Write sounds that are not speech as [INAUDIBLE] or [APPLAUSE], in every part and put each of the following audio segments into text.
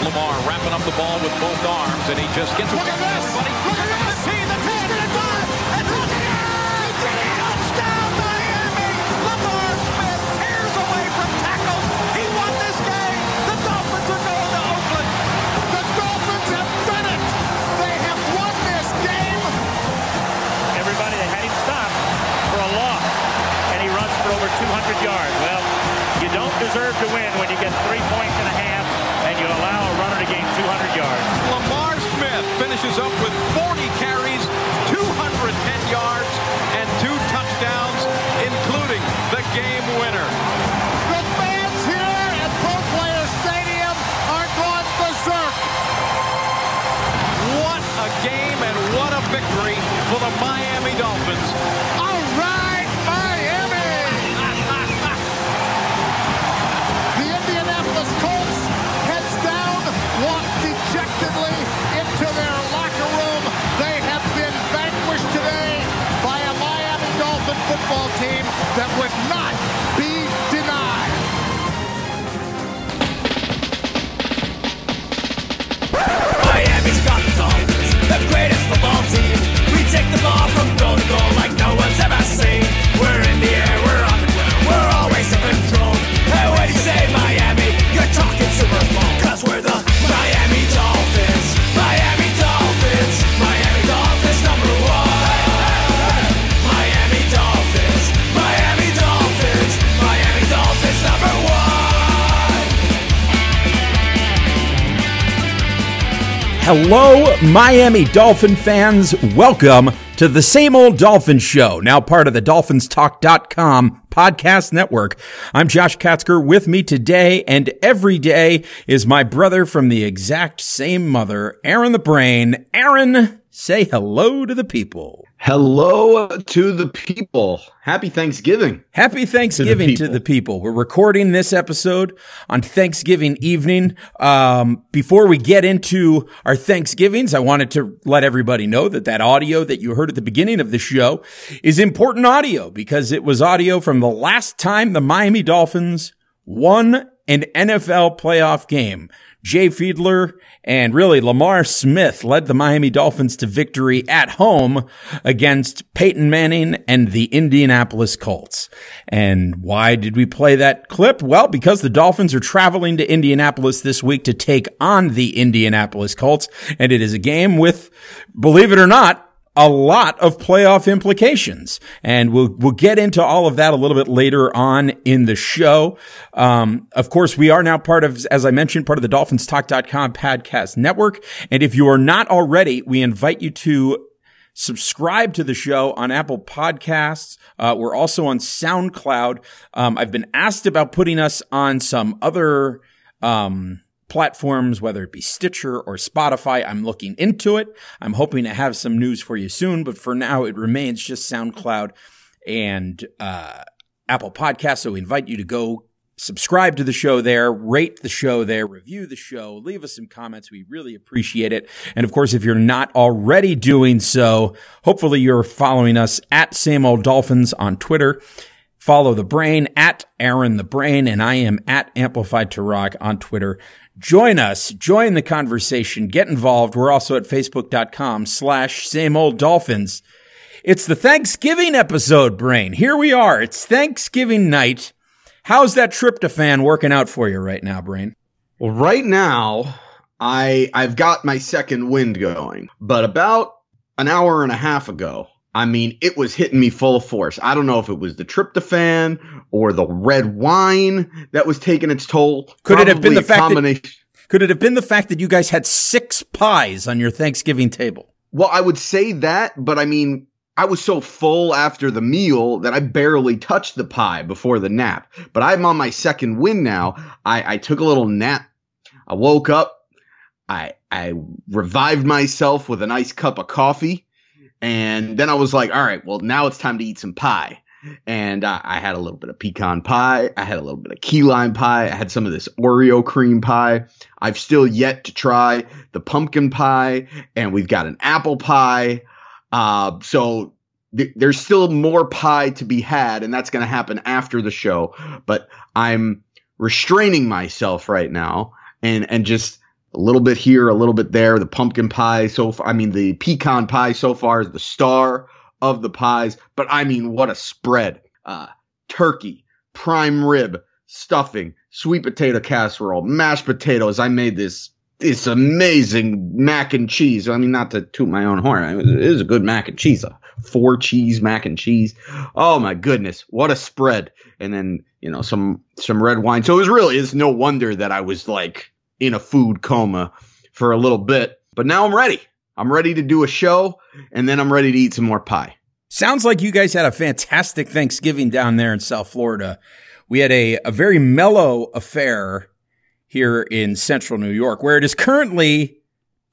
Lamar wrapping up the ball with both arms, and he just gets Look at this! Look at this! See the 10! And look at it! Touchdown Miami! Lamar Smith tears away from tackles. He won this game. The Dolphins are going to Oakland. The Dolphins have done it. They have won this game. Everybody, they had him stopped for a loss, and he runs for over 200 yards. Well, you don't deserve to win when you get three points and yards. Lamar Smith finishes up with 40 carries, 210 yards, and two touchdowns, including the game winner. The fans here at Pro Player Stadium are going berserk. What a game and what a victory for the Miami Dolphins. All right, football team that would not be denied. Miami's got the greatest football team. We take the ball from goal to goal like Hello, Miami Dolphin fans. Welcome to the same old Dolphin show, now part of the dolphinstalk.com podcast network. I'm Josh Katzker. With me today and every day is my brother from the exact same mother, Aaron the Brain. Aaron, say hello to the people. Hello to the people. Happy Thanksgiving. Happy Thanksgiving to the, people. people. We're recording this episode on Thanksgiving evening. Um, before we get into our Thanksgivings, I wanted to let everybody know that that audio that you heard at the beginning of the show is important audio because it was audio from the last time the Miami Dolphins won an NFL playoff game. Jay Fiedler and really Lamar Smith led the Miami Dolphins to victory at home against Peyton Manning and the Indianapolis Colts. And why did we play that clip? Well, because the Dolphins are traveling to Indianapolis this week to take on the Indianapolis Colts. And it is a game with, believe it or not, a lot of playoff implications. And we'll, we'll get into all of that a little bit later on in the show. Um, of course, we are now part of, as I mentioned, part of the dolphinstalk.com podcast network. And if you are not already, we invite you to subscribe to the show on Apple Podcasts. Uh, we're also on SoundCloud. Um, I've been asked about putting us on some other, um, platforms, whether it be Stitcher or Spotify. I'm looking into it. I'm hoping to have some news for you soon, but for now it remains just SoundCloud and, uh, Apple Podcasts. So we invite you to go subscribe to the show there, rate the show there, review the show, leave us some comments. We really appreciate it. And of course, if you're not already doing so, hopefully you're following us at Same Old Dolphins on Twitter. Follow the brain at Aaron the Brain, and I am at Amplified to Rock on Twitter. Join us, join the conversation, get involved. We're also at facebook.com slash same old dolphins. It's the Thanksgiving episode, Brain. Here we are. It's Thanksgiving night. How's that tryptophan working out for you right now, Brain? Well, right now, I I've got my second wind going, but about an hour and a half ago, I mean, it was hitting me full force. I don't know if it was the tryptophan or the red wine that was taking its toll. Could it have been the fact that- combination? Could it have been the fact that you guys had six pies on your Thanksgiving table? Well, I would say that, but I mean, I was so full after the meal that I barely touched the pie before the nap. But I'm on my second win now. I, I took a little nap. I woke up. I I revived myself with a nice cup of coffee, and then I was like, all right, well now it's time to eat some pie. And I, I had a little bit of pecan pie. I had a little bit of key lime pie. I had some of this Oreo cream pie. I've still yet to try the pumpkin pie, and we've got an apple pie. Uh, so th- there's still more pie to be had, and that's going to happen after the show. But I'm restraining myself right now and and just a little bit here, a little bit there. The pumpkin pie so far, I mean, the pecan pie so far is the star of the pies, but I mean, what a spread. Uh, turkey, prime rib, stuffing, sweet potato casserole, mashed potatoes. I made this this amazing mac and cheese. I mean, not to toot my own horn, it is a good mac and cheese. A four cheese mac and cheese. Oh my goodness, what a spread! And then you know some some red wine. So it was really it's no wonder that I was like in a food coma for a little bit. But now I'm ready. I'm ready to do a show, and then I'm ready to eat some more pie. Sounds like you guys had a fantastic Thanksgiving down there in South Florida. We had a, a very mellow affair here in central New York, where it is currently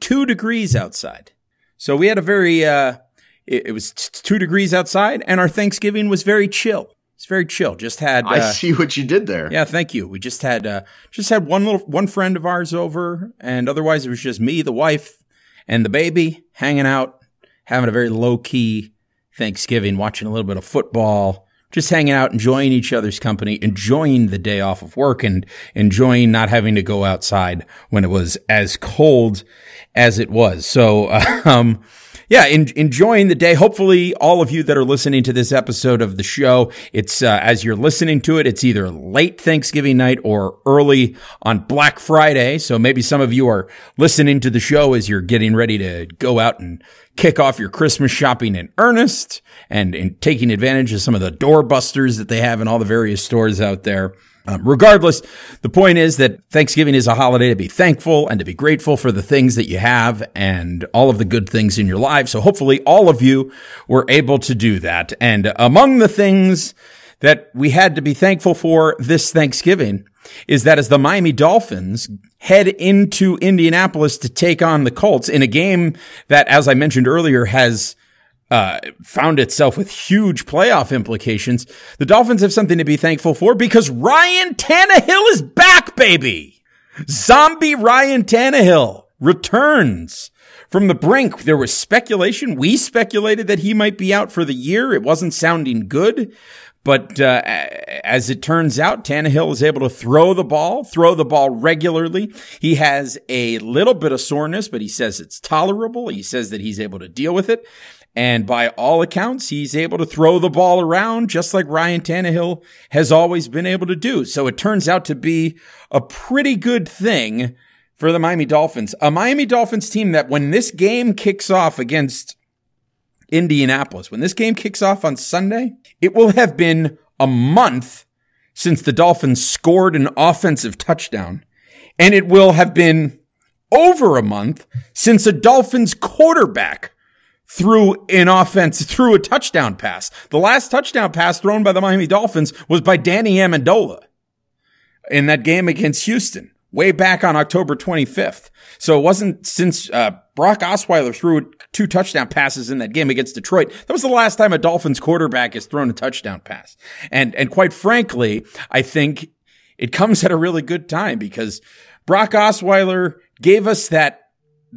two degrees outside. So we had a very, uh, it, it was t- two degrees outside, and our Thanksgiving was very chill. It's very chill. Just had. Uh, I see what you did there. Yeah, thank you. We just had uh, just had one little one friend of ours over, and otherwise it was just me, the wife, and the baby hanging out, having a very low key Thanksgiving, watching a little bit of football, just hanging out, enjoying each other's company, enjoying the day off of work, and enjoying not having to go outside when it was as cold as it was. So, [LAUGHS] um, yeah, in, enjoying the day. Hopefully, all of you that are listening to this episode of the show, it's uh, as you're listening to it, it's either late Thanksgiving night or early on Black Friday. So maybe some of you are listening to the show as you're getting ready to go out and kick off your Christmas shopping in earnest and, and taking advantage of some of the doorbusters that they have in all the various stores out there. Um, regardless, the point is that Thanksgiving is a holiday to be thankful and to be grateful for the things that you have and all of the good things in your life. So hopefully all of you were able to do that. And among the things that we had to be thankful for this Thanksgiving is that as the Miami Dolphins head into Indianapolis to take on the Colts in a game that, as I mentioned earlier, has uh, found itself with huge playoff implications. The Dolphins have something to be thankful for because Ryan Tannehill is back, baby. Zombie Ryan Tannehill returns from the brink. There was speculation. We speculated that he might be out for the year. It wasn't sounding good. But uh, as it turns out, Tannehill is able to throw the ball, throw the ball regularly. He has a little bit of soreness, but he says it's tolerable. He says that he's able to deal with it. And by all accounts, he's able to throw the ball around just like Ryan Tannehill has always been able to do. So it turns out to be a pretty good thing for the Miami Dolphins. A Miami Dolphins team that when this game kicks off against Indianapolis, when this game kicks off on Sunday, it will have been a month since the Dolphins scored an offensive touchdown. And it will have been over a month since a Dolphins quarterback threw an offense, threw a touchdown pass. The last touchdown pass thrown by the Miami Dolphins was by Danny Amendola in that game against Houston way back on October 25th. So it wasn't since uh, Brock Osweiler threw two touchdown passes in that game against Detroit. That was the last time a Dolphins quarterback has thrown a touchdown pass. And and quite frankly, I think it comes at a really good time because Brock Osweiler gave us that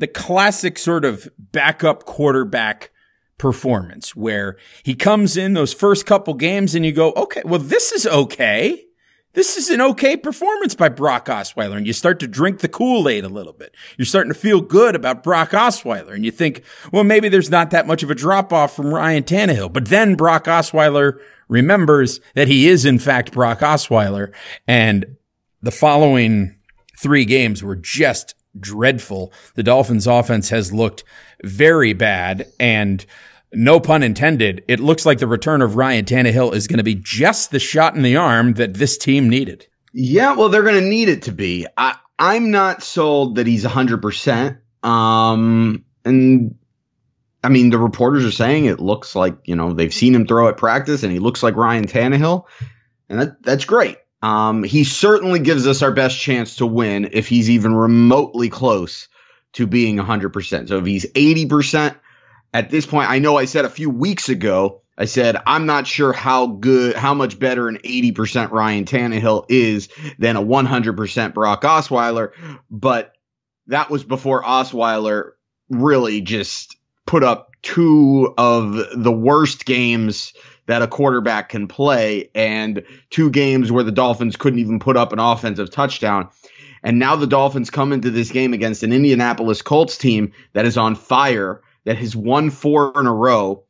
the classic sort of backup quarterback performance where he comes in those first couple games and you go, okay, well, this is okay. This is an okay performance by Brock Osweiler. And you start to drink the Kool-Aid a little bit. You're starting to feel good about Brock Osweiler. And you think, well, maybe there's not that much of a drop off from Ryan Tannehill. But then Brock Osweiler remembers that he is in fact Brock Osweiler. And the following three games were just dreadful. The Dolphins offense has looked very bad and no pun intended, it looks like the return of Ryan Tannehill is going to be just the shot in the arm that this team needed. Yeah, well, they're going to need it to be. I, I'm not sold that he's 100%. Um, and I mean, the reporters are saying it looks like, you know, they've seen him throw at practice and he looks like Ryan Tannehill. And that, that's great. Um, he certainly gives us our best chance to win if he's even remotely close to being 100%. So if he's 80% at this point, I know I said a few weeks ago, I said, I'm not sure how good, how much better an 80% Ryan Tannehill is than a 100% Brock Osweiler, but that was before Osweiler really just put up two of the worst games that a quarterback can play and two games where the Dolphins couldn't even put up an offensive touchdown. And now the Dolphins come into this game against an Indianapolis Colts team that is on fire, that has won four in a row,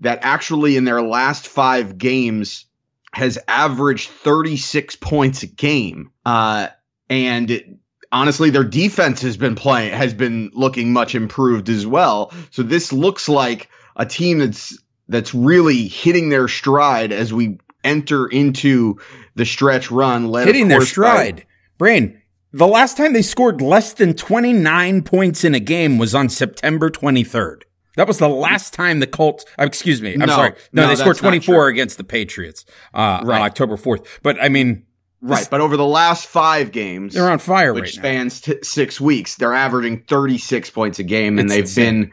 that actually in their last five games has averaged 36 points a game. Uh, and it, honestly, their defense has been playing, has been looking much improved as well. So this looks like a team that's, that's really hitting their stride as we enter into the stretch run. Led, Hitting their course, by- stride. Brain, the last time they scored less than 29 points in a game was on September 23rd. That was the last time the Colts, uh, excuse me, I'm No, sorry. No, no, they scored 24 against the Patriots uh, on October 4th. But I mean, Right, but over the last five games, they're on fire which right spans t- six weeks, they're averaging 36 points a game, and It's they've insane. been,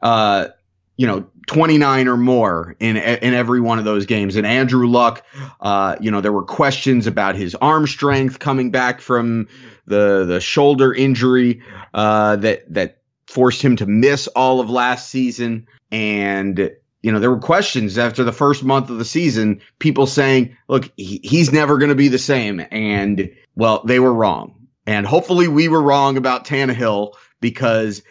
uh, you know, 29 or more in in every one of those games. And Andrew Luck, uh, you know, there were questions about his arm strength coming back from the the shoulder injury uh, that that forced him to miss all of last season, and you know, there were questions after the first month of the season, people saying, look, he, he's never going to be the same. And well, they were wrong. And hopefully we were wrong about Tannehill because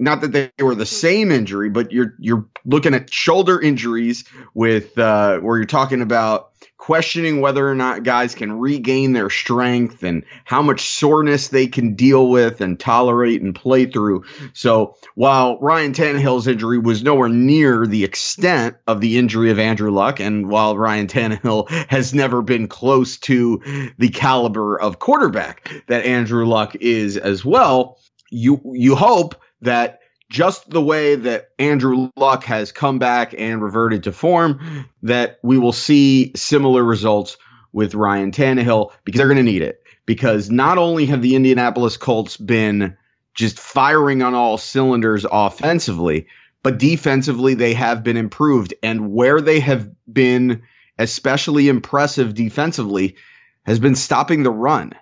not that they were the same injury, but you're, you're looking at shoulder injuries with, uh, where you're talking about questioning whether or not guys can regain their strength and how much soreness they can deal with and tolerate and play through. So while Ryan Tannehill's injury was nowhere near the extent of the injury of Andrew Luck, and while Ryan Tannehill has never been close to the caliber of quarterback that Andrew Luck is as well, you you hope that just the way that Andrew Luck has come back and reverted to form, that we will see similar results with Ryan Tannehill because they're going to need it. Because not only have the Indianapolis Colts been just firing on all cylinders offensively, but defensively they have been improved. And where they have been especially impressive defensively has been stopping the run.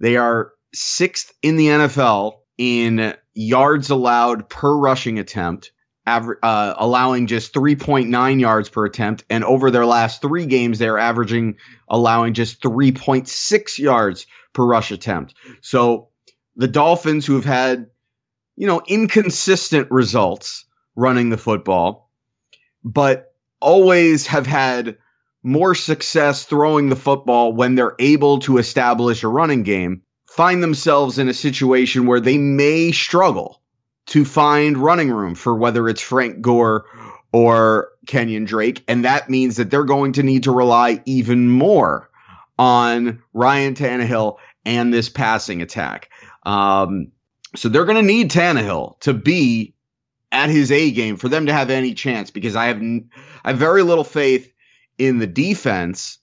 They are sixth in the NFL in yards allowed per rushing attempt, aver- uh, allowing just 3.9 yards per attempt. And over their last three games, they're averaging allowing just 3.6 yards per rush attempt. So the Dolphins, who have had, you know, inconsistent results running the football, but always have had more success throwing the football when they're able to establish a running game, find themselves in a situation where they may struggle to find running room for whether it's Frank Gore or Kenyan Drake. And that means that they're going to need to rely even more on Ryan Tannehill and this passing attack. Um, so they're going to need Tannehill to be at his A game for them to have any chance because I have, n- I have very little faith in the defense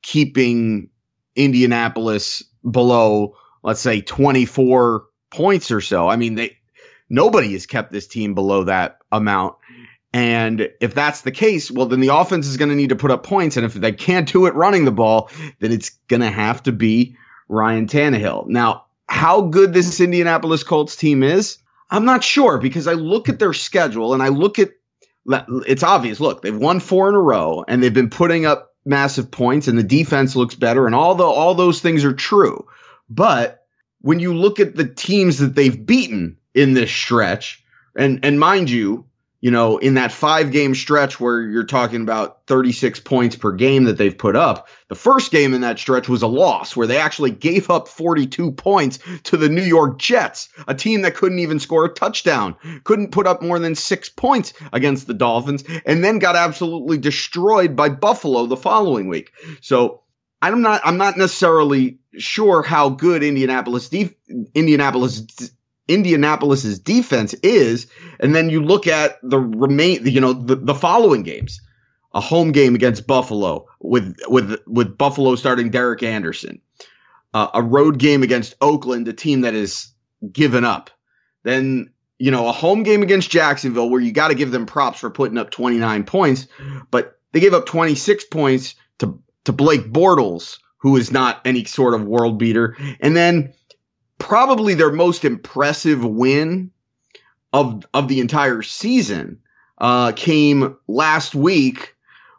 keeping Indianapolis below, let's say 24 points or so. I mean, they, nobody has kept this team below that amount. And if that's the case, well, then the offense is going to need to put up points. And if they can't do it running the ball, then it's going to have to be Ryan Tannehill. Now, how good this Indianapolis Colts team is, I'm not sure because I look at their schedule and I look at it's obvious. Look, they've won four in a row and they've been putting up massive points and the defense looks better and all the all those things are true. But when you look at the teams that they've beaten in this stretch, and and mind you, you know, in that five game stretch where you're talking about 36 points per game that they've put up, the first game in that stretch was a loss where they actually gave up 42 points to the New York Jets, a team that couldn't even score a touchdown, couldn't put up more than six points against the Dolphins, and then got absolutely destroyed by Buffalo the following week. So I'm not, I'm not necessarily sure how good Indianapolis, def- Indianapolis Indianapolis's defense is, and then you look at the remain, you know, the, the following games, a home game against Buffalo with with with Buffalo starting Derek Anderson, uh, a road game against Oakland, a team that is given up, then you know a home game against Jacksonville where you got to give them props for putting up 29 points, but they gave up 26 points to to Blake Bortles, who is not any sort of world beater, and then probably their most impressive win of of the entire season uh, came last week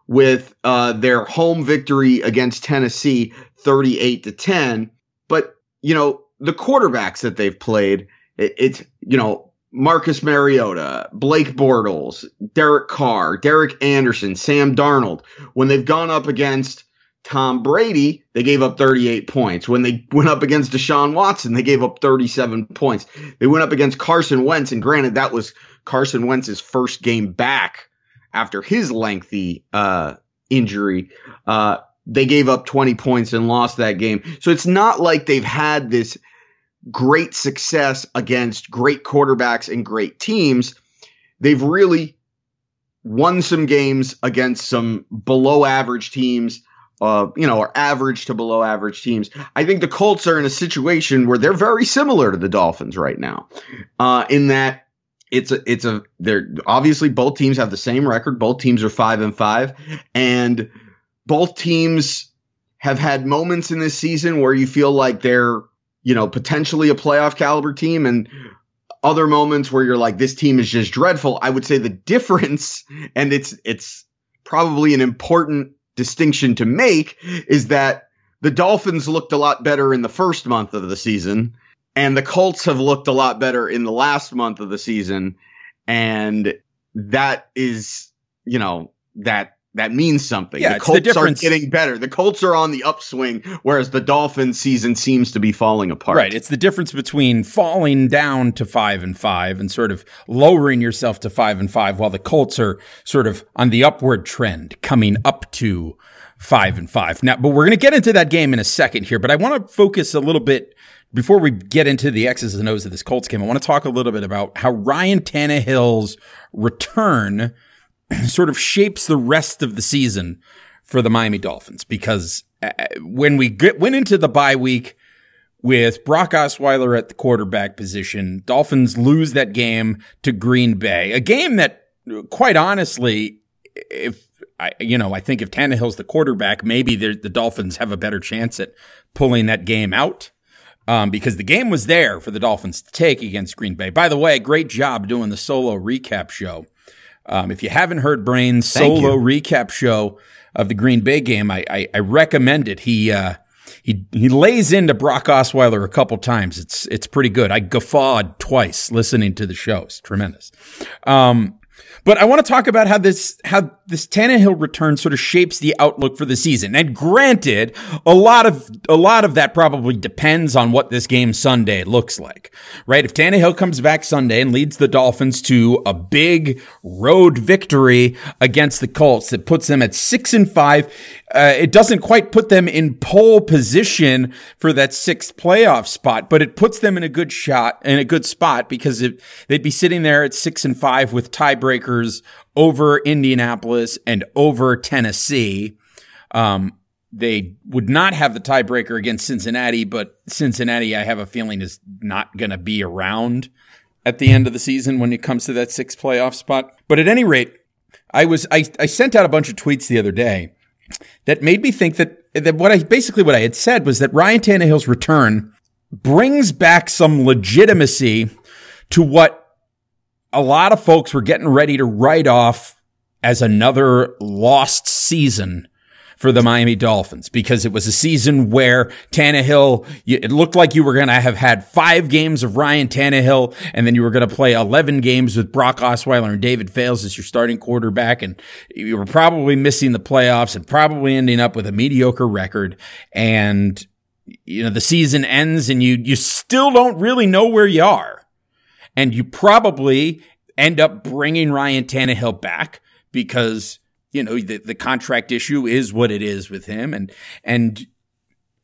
with uh, their home victory against Tennessee, thirty eight to ten. But you know the quarterbacks that they've played, it, it's you know Marcus Mariota, Blake Bortles, Derek Carr, Derek Anderson, Sam Darnold. When they've gone up against Tom Brady, they gave up 38 points. When they went up against Deshaun Watson, they gave up 37 points. They went up against Carson Wentz, and granted, that was Carson Wentz's first game back after his lengthy uh, injury. Uh, they gave up 20 points and lost that game. So it's not like they've had this great success against great quarterbacks and great teams. They've really won some games against some below average teams, uh, you know, are average to below average teams. I think the Colts are in a situation where they're very similar to the Dolphins right now, uh, in that it's a, it's a, they're obviously both teams have the same record. Both teams are five and five and both teams have had moments in this season where you feel like they're, you know, potentially a playoff caliber team and other moments where you're like, this team is just dreadful. I would say the difference, [LAUGHS] and it's, it's probably an important distinction to make is that the Dolphins looked a lot better in the first month of the season and the Colts have looked a lot better in the last month of the season. And that is, you know, that that means something. Yeah, the it's the Colts are getting better. The Colts are on the upswing, whereas the Dolphins season seems to be falling apart. Right. It's the difference between falling down to five and five and sort of lowering yourself to five and five while the Colts are sort of on the upward trend coming up to five and five. Now, but we're going to get into that game in a second here, but I want to focus a little bit before we get into the X's and O's of this Colts game. I want to talk a little bit about how Ryan Tannehill's return [CLEARS THROAT] sort of shapes the rest of the season for the Miami Dolphins because uh, when we get, went into the bye week with Brock Osweiler at the quarterback position, Dolphins lose that game to Green Bay, a game that quite honestly, if I, you know, I think if Tannehill's the quarterback, maybe the Dolphins have a better chance at pulling that game out. Um, because the game was there for the Dolphins to take against Green Bay. By the way, great job doing the solo recap show. Um, if you haven't heard Brain's solo recap show of the Green Bay game, I, I, I recommend it. He, uh, he, he lays into Brock Osweiler a couple times. It's, it's pretty good. I guffawed twice listening to the show. It's tremendous. Um, but I want to talk about how this how this Tannehill return sort of shapes the outlook for the season. And granted, a lot of a lot of that probably depends on what this game Sunday looks like, right? If Tannehill comes back Sunday and leads the Dolphins to a big road victory against the Colts that puts them at six and five, uh, it doesn't quite put them in pole position for that sixth playoff spot, but it puts them in a good shot in a good spot because it, they'd be sitting there at six and five with tiebreakers over Indianapolis and over Tennessee. Um, they would not have the tiebreaker against Cincinnati, but Cincinnati, I have a feeling, is not going to be around at the end of the season when it comes to that sixth playoff spot. But at any rate, I was I, I sent out a bunch of tweets the other day that made me think that that what I basically what I had said was that Ryan Tannehill's return brings back some legitimacy to what a lot of folks were getting ready to write off as another lost season for the Miami Dolphins because it was a season where Tannehill, it looked like you were going to have had five games of Ryan Tannehill and then you were going to play 11 games with Brock Osweiler and David Fales as your starting quarterback. And you were probably missing the playoffs and probably ending up with a mediocre record. And, you know, the season ends and you, you still don't really know where you are and you probably end up bringing Ryan Tannehill back because you know the, the contract issue is what it is with him. And and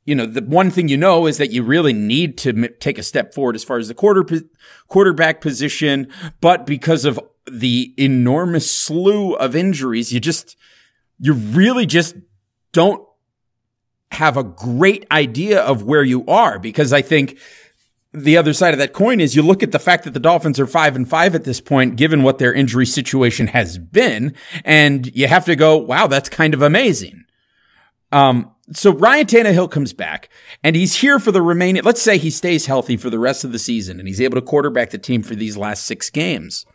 you know the one thing you know is that you really need to m- take a step forward as far as the quarter quarterback position. But because of the enormous slew of injuries you just you really just don't have a great idea of where you are. Because I think the other side of that coin is you look at the fact that the Dolphins are five and five at this point, given what their injury situation has been, and you have to go, wow, that's kind of amazing. Um, so Ryan Tannehill comes back and he's here for the remaining, let's say he stays healthy for the rest of the season and he's able to quarterback the team for these last six games.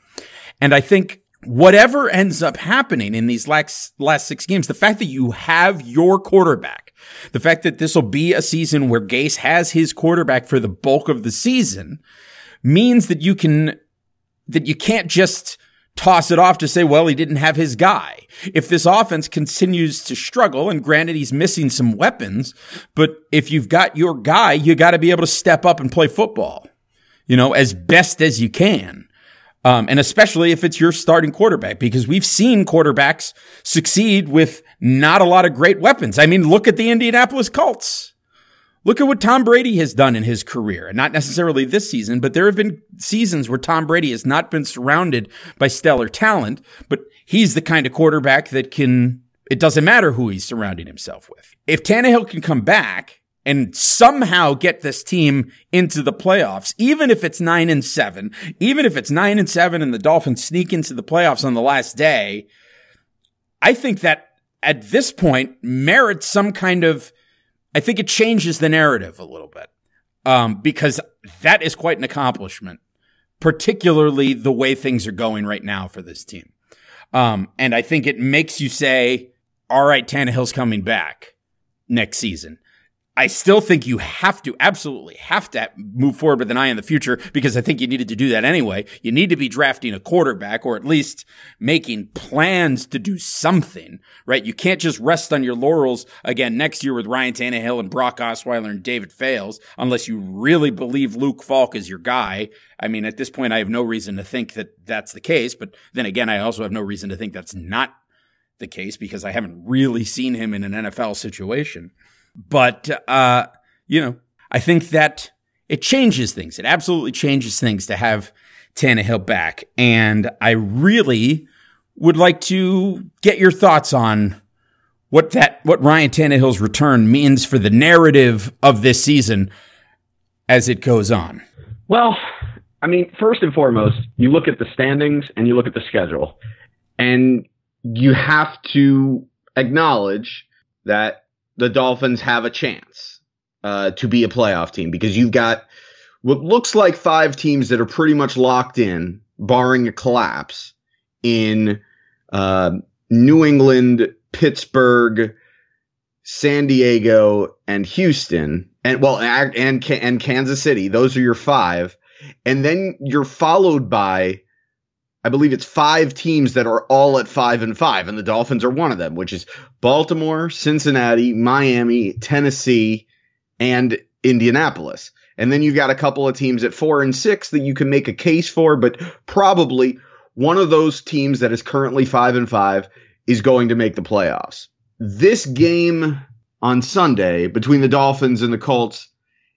And I think whatever ends up happening in these last, last six games, the fact that you have your quarterback, the fact that this will be a season where Gase has his quarterback for the bulk of the season means that you can, that you can't just toss it off to say, well, he didn't have his guy. If this offense continues to struggle, and granted, he's missing some weapons, but if you've got your guy, you got to be able to step up and play football, you know, as best as you can. Um, and especially if it's your starting quarterback, because we've seen quarterbacks succeed with not a lot of great weapons. I mean, look at the Indianapolis Colts. Look at what Tom Brady has done in his career, and not necessarily this season, but there have been seasons where Tom Brady has not been surrounded by stellar talent, but he's the kind of quarterback that can, it doesn't matter who he's surrounding himself with. If Tannehill can come back and somehow get this team into the playoffs, even if it's nine and seven, even if it's nine and seven and the Dolphins sneak into the playoffs on the last day, I think that at this point merits some kind of I think it changes the narrative a little bit um, because that is quite an accomplishment, particularly the way things are going right now for this team. Um, and I think it makes you say, all right, Tannehill's coming back next season. I still think you have to, absolutely have to move forward with an eye on the future because I think you needed to do that anyway. You need to be drafting a quarterback or at least making plans to do something, right? You can't just rest on your laurels again next year with Ryan Tannehill and Brock Osweiler and David Fales unless you really believe Luke Falk is your guy. I mean, at this point, I have no reason to think that that's the case. But then again, I also have no reason to think that's not the case because I haven't really seen him in an NFL situation. But, uh, you know, I think that it changes things. It absolutely changes things to have Tannehill back. And I really would like to get your thoughts on what that, what Ryan Tannehill's return means for the narrative of this season as it goes on. Well, I mean, first and foremost, you look at the standings and you look at the schedule, and you have to acknowledge that the Dolphins have a chance uh, to be a playoff team because you've got what looks like five teams that are pretty much locked in, barring a collapse, in uh, New England, Pittsburgh, San Diego, and Houston, and well, and and Kansas City. Those are your five, and then you're followed by I believe it's five teams that are all at five and five, and the Dolphins are one of them, which is Baltimore, Cincinnati, Miami, Tennessee, and Indianapolis. And then you've got a couple of teams at four and six that you can make a case for, but probably one of those teams that is currently five and five is going to make the playoffs. This game on Sunday between the Dolphins and the Colts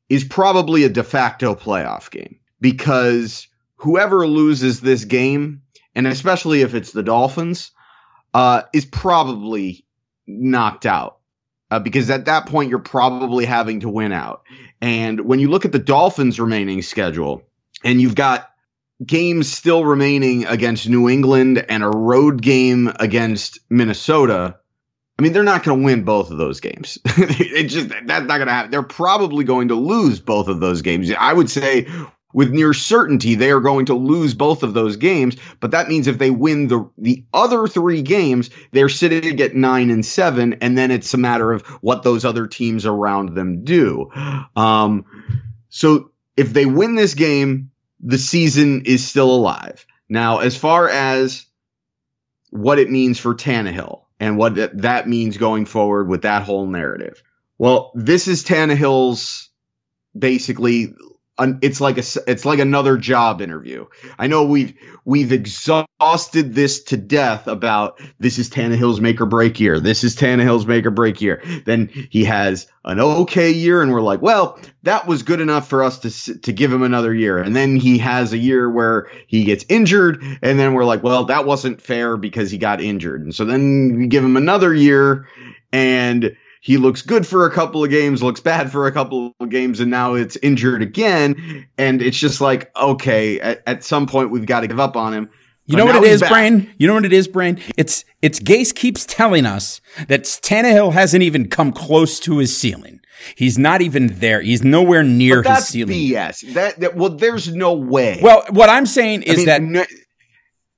is probably a de facto playoff game because whoever loses this game, and especially if it's the Dolphins, uh, is probably knocked out. Uh, because at that point, you're probably having to win out. And when you look at the Dolphins' remaining schedule, and you've got games still remaining against New England and a road game against Minnesota, I mean, they're not going to win both of those games. [LAUGHS] it just that's not going to happen. They're probably going to lose both of those games. I would say with near certainty they are going to lose both of those games. But that means if they win the the other three games, they're sitting at nine and seven, and then it's a matter of what those other teams around them do. Um, so if they win this game, the season is still alive. Now, as far as what it means for Tannehill and what that means going forward with that whole narrative. Well, this is Tannehill's basically it's like a it's like another job interview. I know we've we've exhausted this to death about this is Tannehill's make or break year. This is Tannehill's make or break year. Then he has an okay year, and we're like, well, that was good enough for us to to give him another year. And then he has a year where he gets injured, and then we're like, well, that wasn't fair because he got injured. And so then we give him another year, and he looks good for a couple of games, looks bad for a couple of games, and now it's injured again. And it's just like, okay, at, at some point we've got to give up on him. You know what it is, back. Brain? You know what it is, Brain? It's it's Gase keeps telling us that Tannehill hasn't even come close to his ceiling. He's not even there. He's nowhere near but his ceiling. BS. That, that well, there's no way. Well, what I'm saying is I mean, that. No,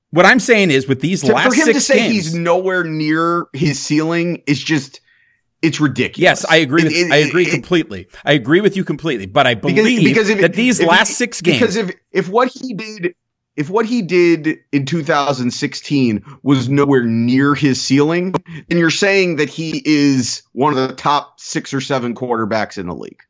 What I'm saying is with these To- last for him to say games, he's nowhere near his ceiling is just it's ridiculous. Yes, I agree. It- With, it- I agree it- completely. I agree with you completely. But I believe because if, that these if last six games, because if if what he did if what he did in 2016 was nowhere near his ceiling, then you're saying that he is one of the top six or seven quarterbacks in the league.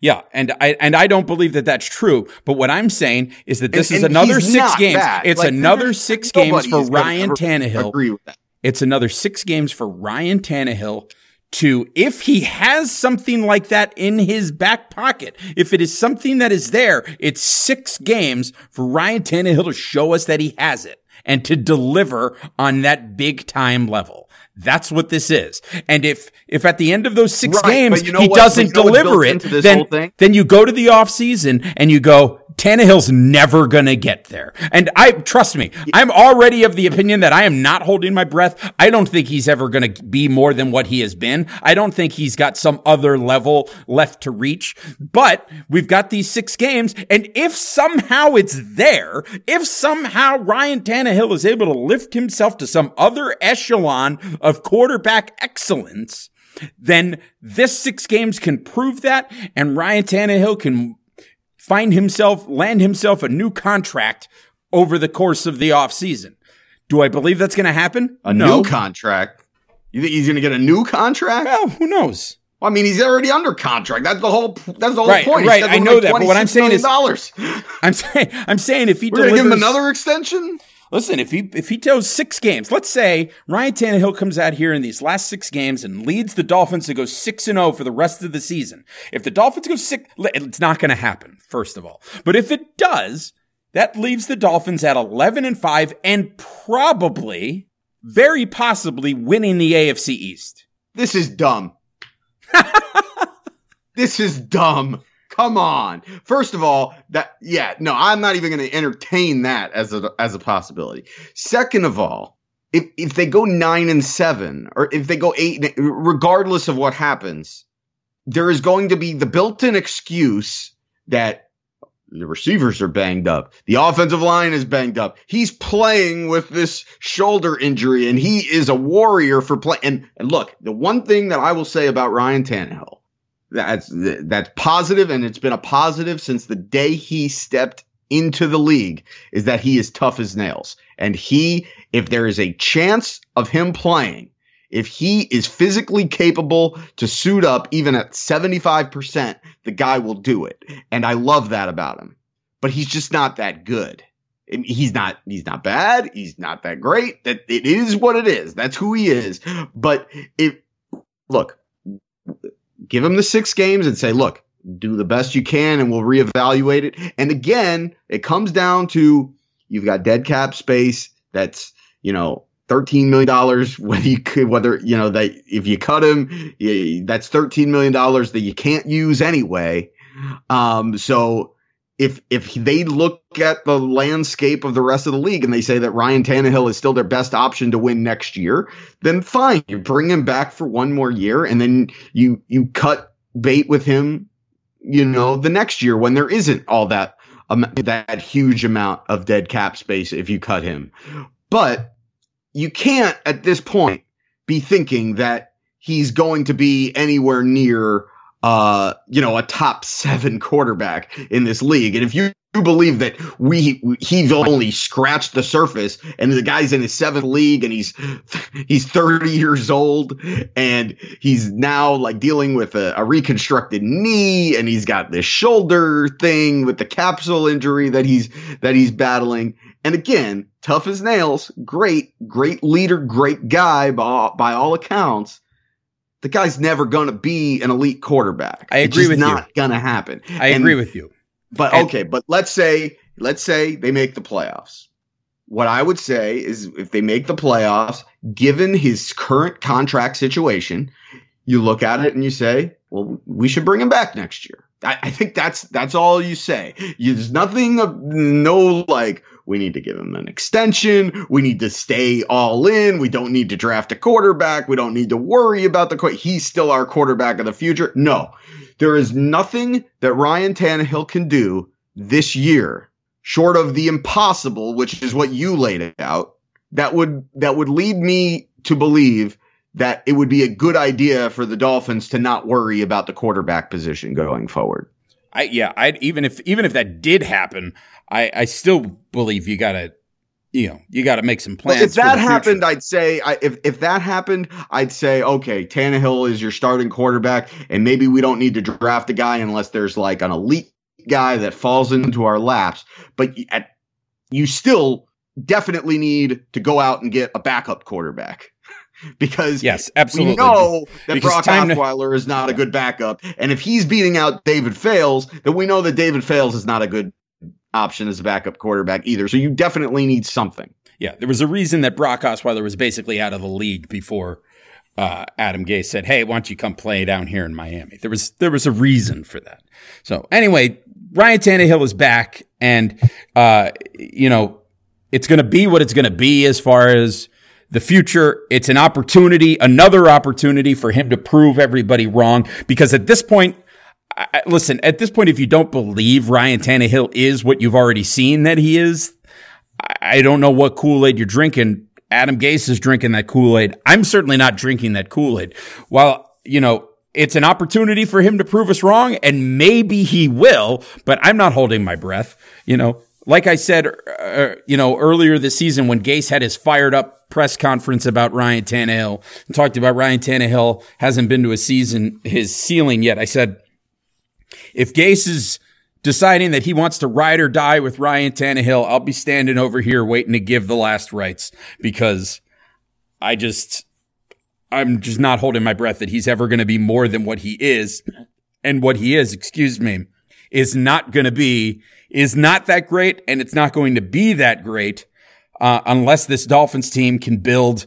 yeah, and I and I don't believe that that's true. But what I'm saying is that this And- is and another six games. bad. It's Like, another six games for Ryan Tannehill. Agree with that. It's another six games for Ryan Tannehill to, if he has something like that in his back pocket, if it is something that is there, it's six games for Ryan Tannehill to show us that he has it and to deliver on that big time level. That's what this is. And if, if at the end of those six Right, games, you know he what- doesn't deliver it, then, then you go to the offseason and you go, Tannehill's never gonna get there. And I, trust me, I'm already of the opinion that I am not holding my breath. I don't think he's ever gonna be more than what he has been. I don't think he's got some other level left to reach. But we've got these six games, and if somehow it's there, if somehow Ryan Tannehill is able to lift himself to some other echelon of quarterback excellence, then this six games can prove that, and Ryan Tannehill can find himself, land himself a new contract over the course of the offseason. Do I believe that's going to happen? A no. new contract. You think he's going to get a new contract? Well, who knows? Well, I mean, he's already under contract. That's the whole. That's the whole Right, point. Right, I know that. But what I'm saying is- dollars. I'm saying, I'm saying if he We're delivers, give him another extension. Listen, if he if he tells six games, let's say Ryan Tannehill comes out here in these last six games and leads the Dolphins to go six and zero for the rest of the season. If the Dolphins go six, it's not going to happen. First of all, but if it does, that leaves the Dolphins at eleven and five, and probably, very possibly, winning the AFC East. This is dumb. [LAUGHS] this is dumb. Come on. First of all, that yeah, no, I'm not even going to entertain that as a as a possibility. Second of all, if if they go 9 and 7 or if they go 8 regardless of what happens, there is going to be the built-in excuse that the receivers are banged up. The offensive line is banged up. He's playing with this shoulder injury and he is a warrior for play. And, and look, the one thing that I will say about Ryan Tannehill, that's, that's positive and it's been a positive since the day he stepped into the league is that he is tough as nails. And he, if there is a chance of him playing, if he is physically capable to suit up even at 75%, the guy will do it. And I love that about him. But he's just not that good. He's not he's not bad, he's not that great. That it is what it is. That's who he is. But if look, give him the 6 games and say, "Look, do the best you can and we'll reevaluate it." And again, it comes down to you've got dead cap space that's, you know, thirteen million dollars. [LAUGHS] Whether you could, whether you know that if you cut him, that's thirteen million dollars that you can't use anyway. Um, so if if they look at the landscape of the rest of the league and they say that Ryan Tannehill is still their best option to win next year, then fine, you bring him back for one more year, and then you you cut bait with him, you know, the next year when there isn't all that um, that huge amount of dead cap space if you cut him, but you can't at this point be thinking that he's going to be anywhere near uh you know a top 7 quarterback in this league. And if you believe that we he's only scratched the surface and the guy's in his seventh league and he's he's 30 years old and he's now like dealing with a, a reconstructed knee and he's got this shoulder thing with the capsule injury that he's that he's battling. And again tough as nails great great leader great guy by, by all accounts the guy's never going to be an elite quarterback. I agree with you. It's not going to happen. I And- agree with you. But And- okay, but let's say let's say they make the playoffs. What I would say is if they make the playoffs, given his current contract situation, you look at it and you say, well, we should bring him back next year. I, I think that's that's all you say. You, there's nothing of no like we need to give him an extension. We need to stay all in. We don't need to draft a quarterback. We don't need to worry about the. He's still our quarterback of the future. No, there is nothing that Ryan Tannehill can do this year, short of the impossible, which is what you laid out, that would that would lead me to believe that it would be a good idea for the Dolphins to not worry about the quarterback position going forward. I yeah, I even if even if that did happen, I I still believe you got to you know, you got to make some plans. Well, if that future. happened, I'd say I, if if that happened, I'd say okay, Tannehill is your starting quarterback, and maybe we don't need to draft a guy unless there's like an elite guy that falls into our laps. But at, you still definitely need to go out and get a backup quarterback. [LAUGHS] because yes, absolutely. we know that because Brock Osweiler to- is not a good backup, and if he's beating out David Fales, then we know that David Fales is not a good option as a backup quarterback either. So you definitely need something. Yeah, there was a reason that Brock Osweiler was basically out of the league before uh, Adam Gase said, "Hey, why don't you come play down here in Miami?" There was there was a reason for that. So anyway, Ryan Tannehill is back, and uh, you know it's going to be what it's going to be as far as the future. It's an opportunity, another opportunity for him to prove everybody wrong. Because at this point, I, listen, at this point, if you don't believe Ryan Tannehill is what you've already seen that he is, I, I don't know what Kool Aid you're drinking. Adam Gase is drinking that Kool Aid. I'm certainly not drinking that Kool Aid. While, you know, it's an opportunity for him to prove us wrong, and maybe he will, but I'm not holding my breath. You know, like I said, uh, you know, earlier this season when Gase had his fired up press conference about Ryan Tannehill and talked about Ryan Tannehill hasn't been to a season, his ceiling yet. I said, if Gase is deciding that he wants to ride or die with Ryan Tannehill, I'll be standing over here waiting to give the last rites because I just, I'm just not holding my breath that he's ever going to be more than what he is. And what he is, excuse me, is not going to be, is not that great. And it's not going to be that great, uh, unless this Dolphins team can build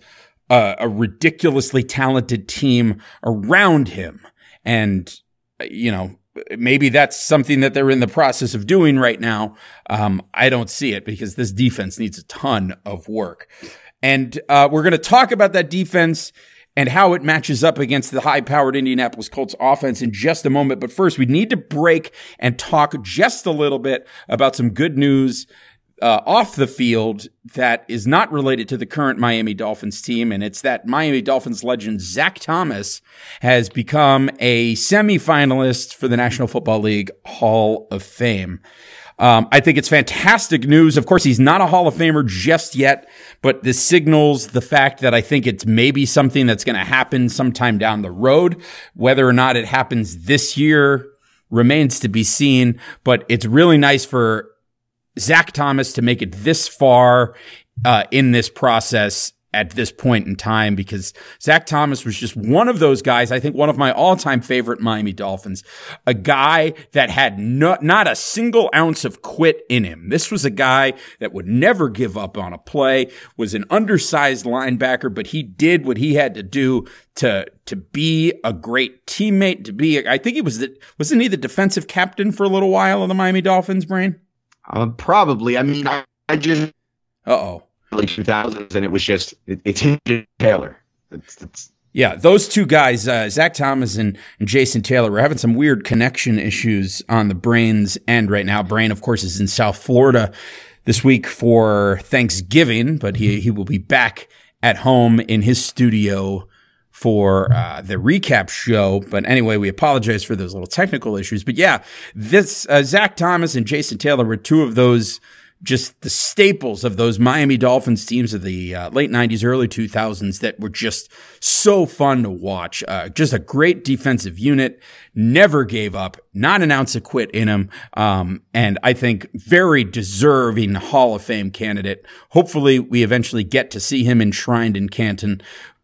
a, a ridiculously talented team around him. And, you know, maybe that's something that they're in the process of doing right now. Um, I don't see it because this defense needs a ton of work. And uh, we're going to talk about that defense and how it matches up against the high powered Indianapolis Colts offense in just a moment. But first, we need to break and talk just a little bit about some good news uh, off the field that is not related to the current Miami Dolphins team, and it's that Miami Dolphins legend Zach Thomas has become a semifinalist for the National Football League Hall of Fame. Um, I think it's fantastic news. Of course, he's not a Hall of Famer just yet, but this signals the fact that I think it's maybe something that's going to happen sometime down the road. Whether or not it happens this year remains to be seen, but it's really nice for Zach Thomas to make it this far uh, in this process at this point in time because Zach Thomas was just one of those guys. I think one of my all time favorite Miami Dolphins, a guy that had no, not a single ounce of quit in him. This was a guy that would never give up on a play, was an undersized linebacker, but he did what he had to do to, to be a great teammate, to be, I think he was the, wasn't he the defensive captain for a little while of the Miami Dolphins, Brain? Uh, probably. I mean, I, I just. Uh oh. Early 2000s, and it was just, it, it's him Taylor. It's, it's, yeah, those two guys, uh, Zach Thomas and, and Jason Taylor, were having some weird connection issues on the Brains end right now. Brain, of course, is in South Florida this week for Thanksgiving, but he, he will be back at home in his studio for uh, the recap show. But anyway, we apologize for those little technical issues. But yeah, this uh, Zach Thomas and Jason Taylor were two of those just the staples of those Miami Dolphins teams of the uh, late 90s, early 2000s that were just so fun to watch. Uh, just a great defensive unit, never gave up, not an ounce of quit in them. Um, and I think very deserving Hall of Fame candidate. Hopefully we eventually get to see him enshrined in Canton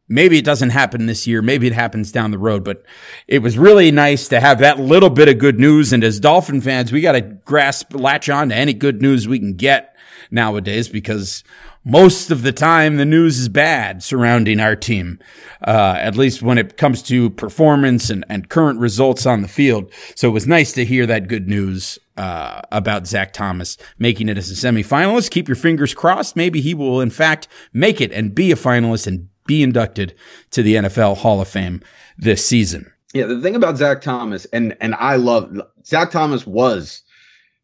Maybe it doesn't happen this year. Maybe it happens down the road, but it was really nice to have that little bit of good news. And as Dolphin fans, we got to grasp, latch on to any good news we can get nowadays because most of the time the news is bad surrounding our team, uh, at least when it comes to performance and, and current results on the field. So it was nice to hear that good news uh, about Zach Thomas making it as a semifinalist. Keep your fingers crossed. Maybe he will, in fact, make it and be a finalist and be inducted to the NFL Hall of Fame this season. Yeah, the thing about Zach Thomas, and and I love Zach Thomas was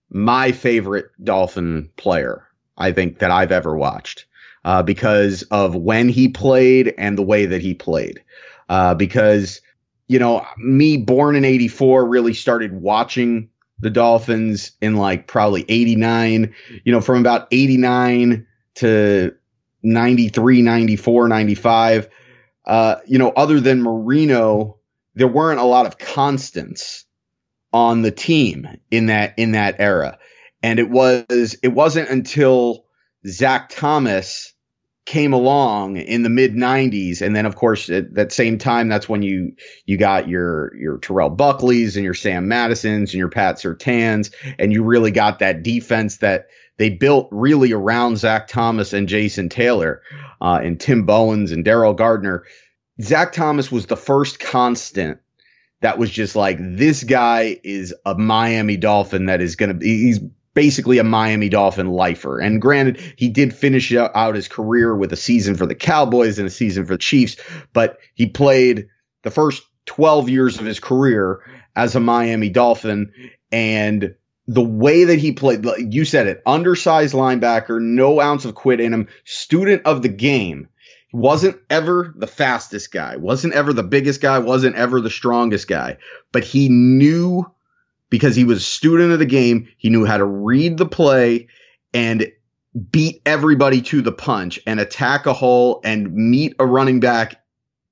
my favorite Dolphin player. I think that I've ever watched. uh, because of when he played and the way that he played. Uh, because, you know, me born in 84 really started watching the Dolphins in like probably 89, you know, from about 89 to 93, 94, 95. Uh, you know, other than Marino, there weren't a lot of constants on the team in that in that era. And it was it wasn't until Zach Thomas came along in the mid 90s and then of course at that same time that's when you you got your your Terrell Buckleys and your Sam Madisons and your Pat Surtains and you really got that defense that they built really around Zach Thomas and Jason Taylor uh, and Tim Bowens and Daryl Gardner. Zach Thomas was the first constant that was just like this guy is a Miami Dolphin that is going to be he's basically a Miami Dolphin lifer. And granted, he did finish out his career with a season for the Cowboys and a season for the Chiefs, but he played the first 12 years of his career as a Miami Dolphin and the way that he played, you said it, undersized linebacker, no ounce of quit in him, student of the game. He wasn't ever the fastest guy, wasn't ever the biggest guy, wasn't ever the strongest guy, but he knew because he was a student of the game, he knew how to read the play and beat everybody to the punch and attack a hole and meet a running back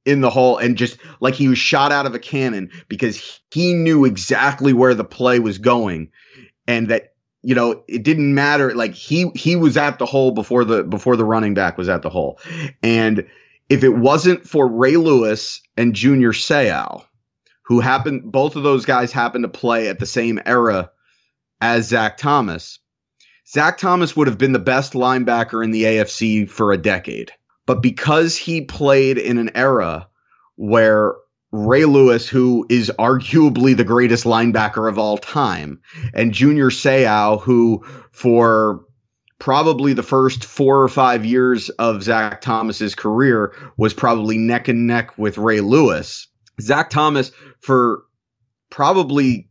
in the hole and just like he was shot out of a cannon because he knew exactly where the play was going and that you know, it didn't matter. Like he he was at the hole before the before the running back was at the hole, and if it wasn't for Ray Lewis and Junior Seau, who happened, both of those guys happened to play at the same era as Zach Thomas. Zach Thomas would have been the best linebacker in the AFC for a decade. But because he played in an era where Ray Lewis, who is arguably the greatest linebacker of all time, and Junior Seau, who for probably the first four or five years of Zach Thomas's career was probably neck and neck with Ray Lewis. Zach Thomas for probably,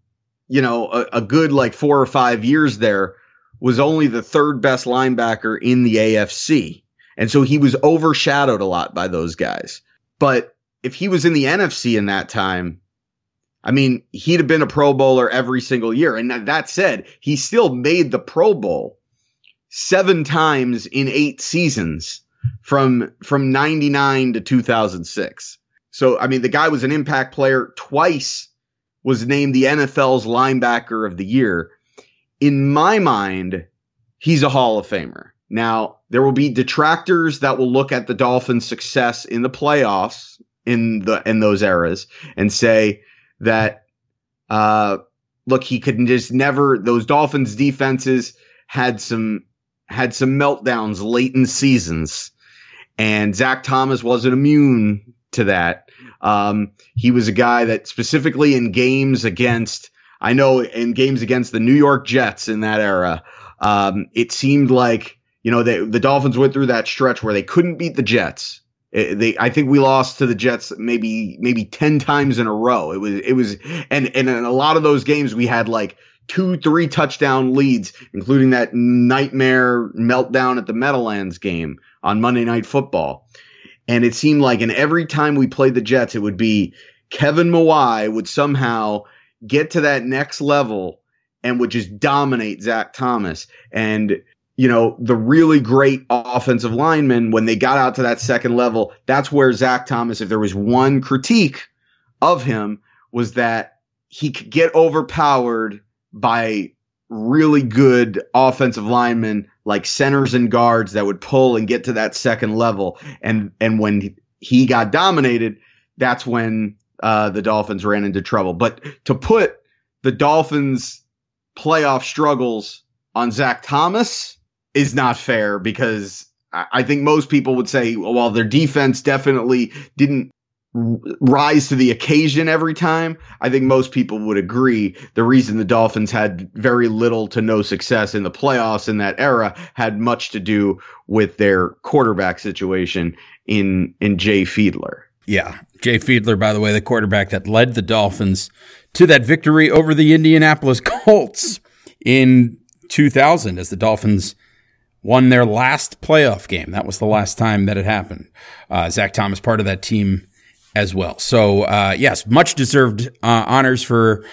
you know, a, a good like four or five years there was only the third best linebacker in the AFC. And so he was overshadowed a lot by those guys. But if he was in the NFC in that time, I mean, he'd have been a Pro Bowler every single year. And that said, he still made the Pro Bowl seven times in eight seasons from from 99 to 2006. So, I mean, the guy was an impact player twice was named the NFL's linebacker of the year. In my mind, he's a Hall of Famer. Now, there will be detractors that will look at the Dolphins' success in the playoffs in the in those eras and say that uh look he could just never those Dolphins defenses had some had some meltdowns late in seasons and Zach Thomas wasn't immune to that. Um, he was a guy that specifically in games against I know in games against the New York Jets in that era, um, it seemed like you know they, the Dolphins went through that stretch where they couldn't beat the Jets they, I think we lost to the Jets maybe maybe ten times in a row. It was it was and and in a lot of those games we had like two three touchdown leads, including that nightmare meltdown at the Meadowlands game on Monday Night Football. And it seemed like in every time we played the Jets, it would be Kevin Mawae would somehow get to that next level and would just dominate Zach Thomas. And you know, the really great offensive linemen, when they got out to that second level, that's where Zach Thomas, if there was one critique of him, was that he could get overpowered by really good offensive linemen like centers and guards that would pull and get to that second level. And, and when he got dominated, that's when, uh, the Dolphins ran into trouble. But to put the Dolphins playoff struggles on Zach Thomas, is not fair because I think most people would say, well, while their defense definitely didn't rise to the occasion every time, I think most people would agree the reason the Dolphins had very little to no success in the playoffs in that era had much to do with their quarterback situation in in Jay Fiedler. Yeah, Jay Fiedler, by the way, the quarterback that led the Dolphins to that victory over the Indianapolis [LAUGHS] Colts in 2000 as the Dolphins won their last playoff game. That was the last time that it happened. Uh, Zach Thomas, part of that team as well. So, uh, yes, much deserved uh, honors for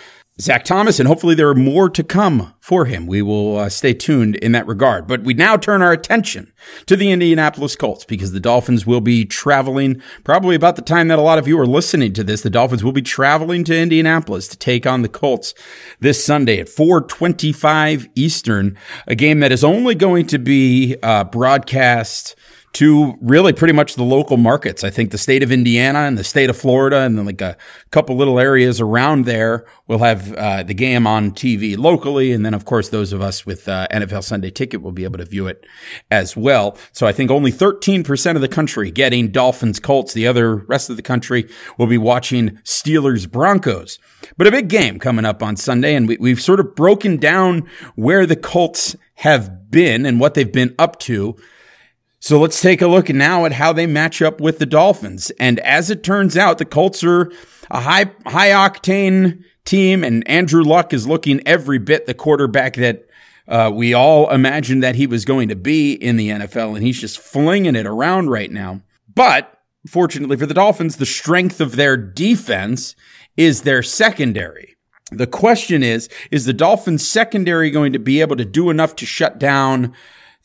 Zach Thomas, and hopefully there are more to come for him. We will uh, stay tuned in that regard. But we now turn our attention to the Indianapolis Colts because the Dolphins will be traveling probably about the time that a lot of you are listening to this. The Dolphins will be traveling to Indianapolis to take on the Colts this Sunday at 425 Eastern, a game that is only going to be uh, broadcast to really pretty much the local markets. I think the state of Indiana and the state of Florida and then like a couple little areas around there will have uh, the game on TV locally. And then, of course, those of us with uh, NFL Sunday Ticket will be able to view it as well. So I think only 13% of the country getting Dolphins Colts. The other rest of the country will be watching Steelers Broncos. But a big game coming up on Sunday. And we, we've sort of broken down where the Colts have been and what they've been up to so let's take a look now at how they match up with the Dolphins. And as it turns out, the Colts are a high, high octane team and Andrew Luck is looking every bit the quarterback that uh, we all imagined that he was going to be in the NFL. And he's just flinging it around right now. But fortunately for the Dolphins, the strength of their defense is their secondary. The question is, is the Dolphins secondary going to be able to do enough to shut down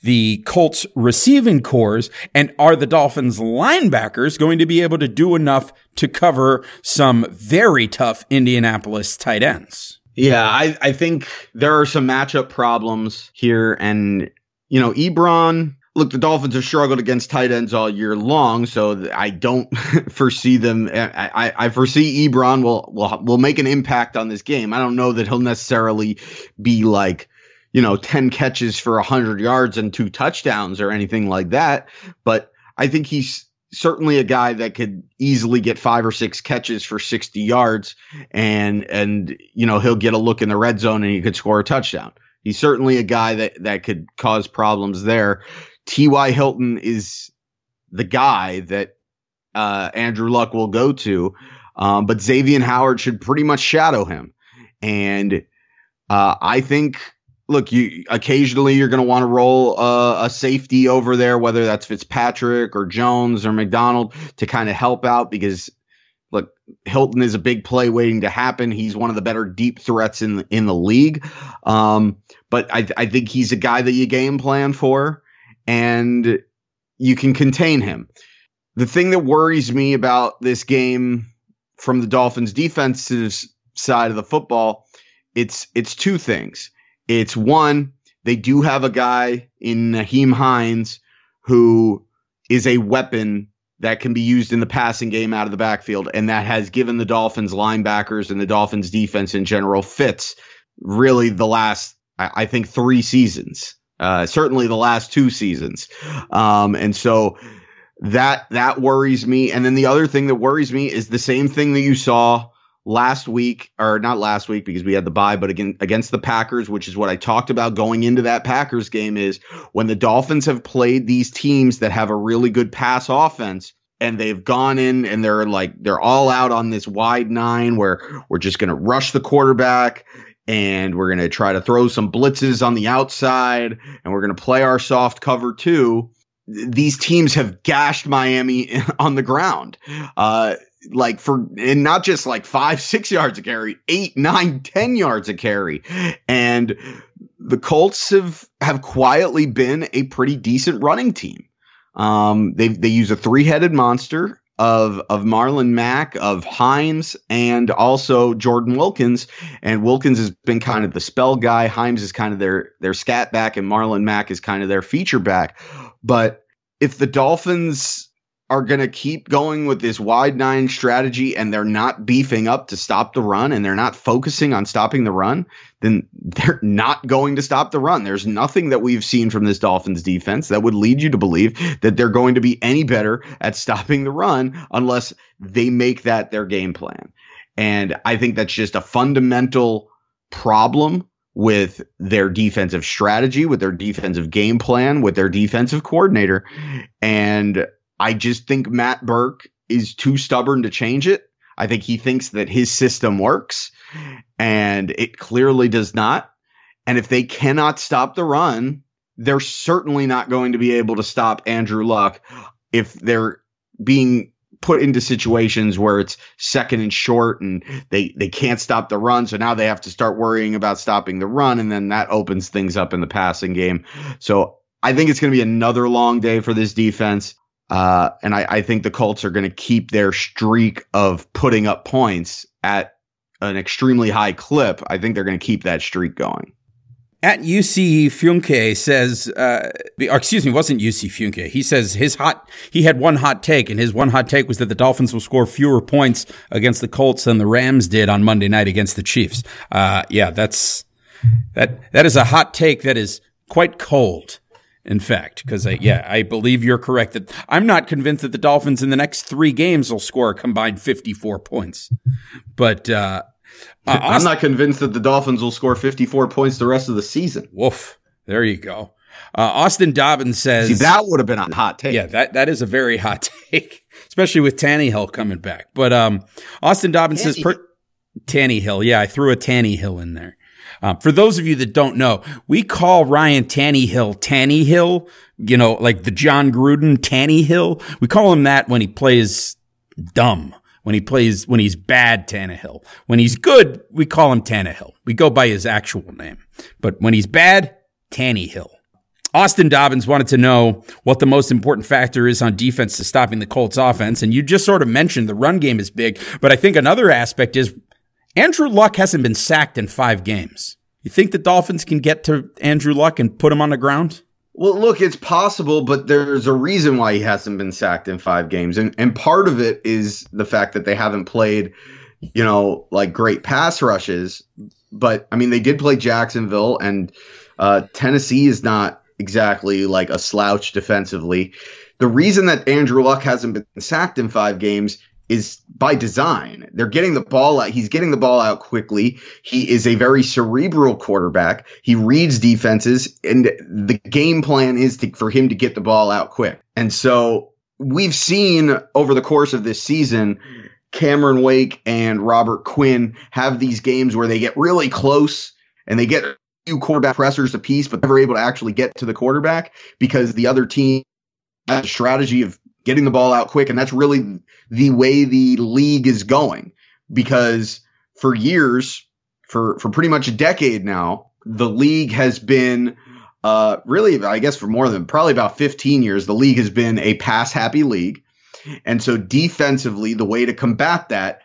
the Colts receiving cores and are the Dolphins linebackers going to be able to do enough to cover some very tough Indianapolis tight ends? Yeah, I, I think there are some matchup problems here. And, you know, Ebron, look, the Dolphins have struggled against tight ends all year long, so I don't [LAUGHS] foresee them. I, I, foresee Ebron will, will will make an impact on this game. I don't know that he'll necessarily be like you know, 10 catches for 100 yards and two touchdowns or anything like that. But I think he's certainly a guy that could easily get five or six catches for 60 yards and, and, you know, he'll get a look in the red zone and he could score a touchdown. He's certainly a guy that, that could cause problems there. T.Y. Hilton is the guy that, uh, Andrew Luck will go to. Um, but Xavier Howard should pretty much shadow him. And, uh, I think look, you occasionally you're going to want to roll uh, a safety over there, whether that's Fitzpatrick or Jones or McDonald to kind of help out because look, Hilton is a big play waiting to happen. He's one of the better deep threats in the, in the league. Um, but I, I think he's a guy that you game plan for and you can contain him. The thing that worries me about this game from the Dolphins defensive side of the football, it's it's two things it's one, they do have a guy in Nyheim Hines who is a weapon that can be used in the passing game out of the backfield, and that has given the Dolphins linebackers and the Dolphins defense in general fits really the last, I, think, three seasons. Uh, certainly the last two seasons. Um, and so that that worries me. And then the other thing that worries me is the same thing that you saw last week, or not last week because we had the bye, but again against the Packers, which is what I talked about going into that Packers game, is when the Dolphins have played these teams that have a really good pass offense. And they've gone in and they're like, they're all out on this wide nine where we're just going to rush the quarterback and we're going to try to throw some blitzes on the outside and we're going to play our soft cover two these teams have gashed Miami [LAUGHS] on the ground. Uh, like for and not just like five, [LAUGHS] six yards a carry, eight, nine, ten yards a carry. And the Colts have have quietly been a pretty decent running team. Um, they they use a three headed monster of of Marlon Mack, of Hines, and also Jordan Wilkins. And Wilkins has been kind of the spell guy. Hines is kind of their their scat back, and Marlon Mack is kind of their feature back. But if the Dolphins are going to keep going with this wide nine strategy and they're not beefing up to stop the run and they're not focusing on stopping the run, then they're not going to stop the run. There's nothing that we've seen from this Dolphins defense that would lead you to believe that they're going to be any better at stopping the run unless they make that their game plan. And I think that's just a fundamental problem with their defensive strategy, with their defensive game plan, with their defensive coordinator. And I just think Matt Burke is too stubborn to change it. I think he thinks that his system works and it clearly does not. And if they cannot stop the run, they're certainly not going to be able to stop Andrew Luck if they're being put into situations where it's second and short and they they can't stop the run so now they have to start worrying about stopping the run and then that opens things up in the passing game so i think it's going to be another long day for this defense uh, and I, I think the colts are going to keep their streak of putting up points at an extremely high clip i think they're going to keep that streak going At UC Funke says, uh, excuse me, wasn't UC Funke. He says his hot, he had one hot take, and his one hot take was that the Dolphins will score fewer points against the Colts than the Rams did on Monday night against the Chiefs. Uh, yeah, that's, that, that is a hot take that is quite cold. In fact, because I, yeah, I believe you're correct that I'm not convinced that the Dolphins in the next three games will score a combined 54 points. But, uh, uh, i'm not convinced that the dolphins will score 54 points the rest of the season Woof. There you go. Uh, Austin Dobbins says See, that would have been a hot take Yeah, that, that is a very hot [LAUGHS] take, especially with Tannehill coming back. But um, Austin Dobbins says per- Tannehill. Yeah, I threw a Tannehill in there. Um, for those of you that don't know, we call Ryan Tannehill Tannehill. You know, like the Jon Gruden Tannehill. We call him that when he plays dumb. When he plays, when he's bad Tannehill. When he's good, we call him Tannehill. We go by his actual name. But when he's bad, Tannehill. Austin Dobbins wanted to know what the most important factor is on defense to stopping the Colts offense. And you just sort of mentioned the run game is big, but I think another aspect is Andrew Luck hasn't been sacked in five games. You think the Dolphins can get to Andrew Luck and put him on the ground? Well, look, it's possible, but there's a reason why he hasn't been sacked in five games. And and part of it is the fact that they haven't played, you know, like great pass rushes. But I mean, they did play Jacksonville and uh, Tennessee is not exactly like a slouch defensively. The reason that Andrew Luck hasn't been sacked in five games is by design. They're getting the ball out. He's getting the ball out quickly. He is a very cerebral quarterback. He reads defenses and the game plan is to, for him to get the ball out quick. And so we've seen over the course of this season, Cameron Wake and Robert Quinn have these games where they get really close and they get a few quarterback pressers apiece, but never able to actually get to the quarterback because the other team has a strategy of getting the ball out quick. And that's really the way the league is going because for years, for, for pretty much a decade now, the league has been, uh, really, I guess for more than probably about 15 years, the league has been a pass happy league. And so defensively, the way to combat that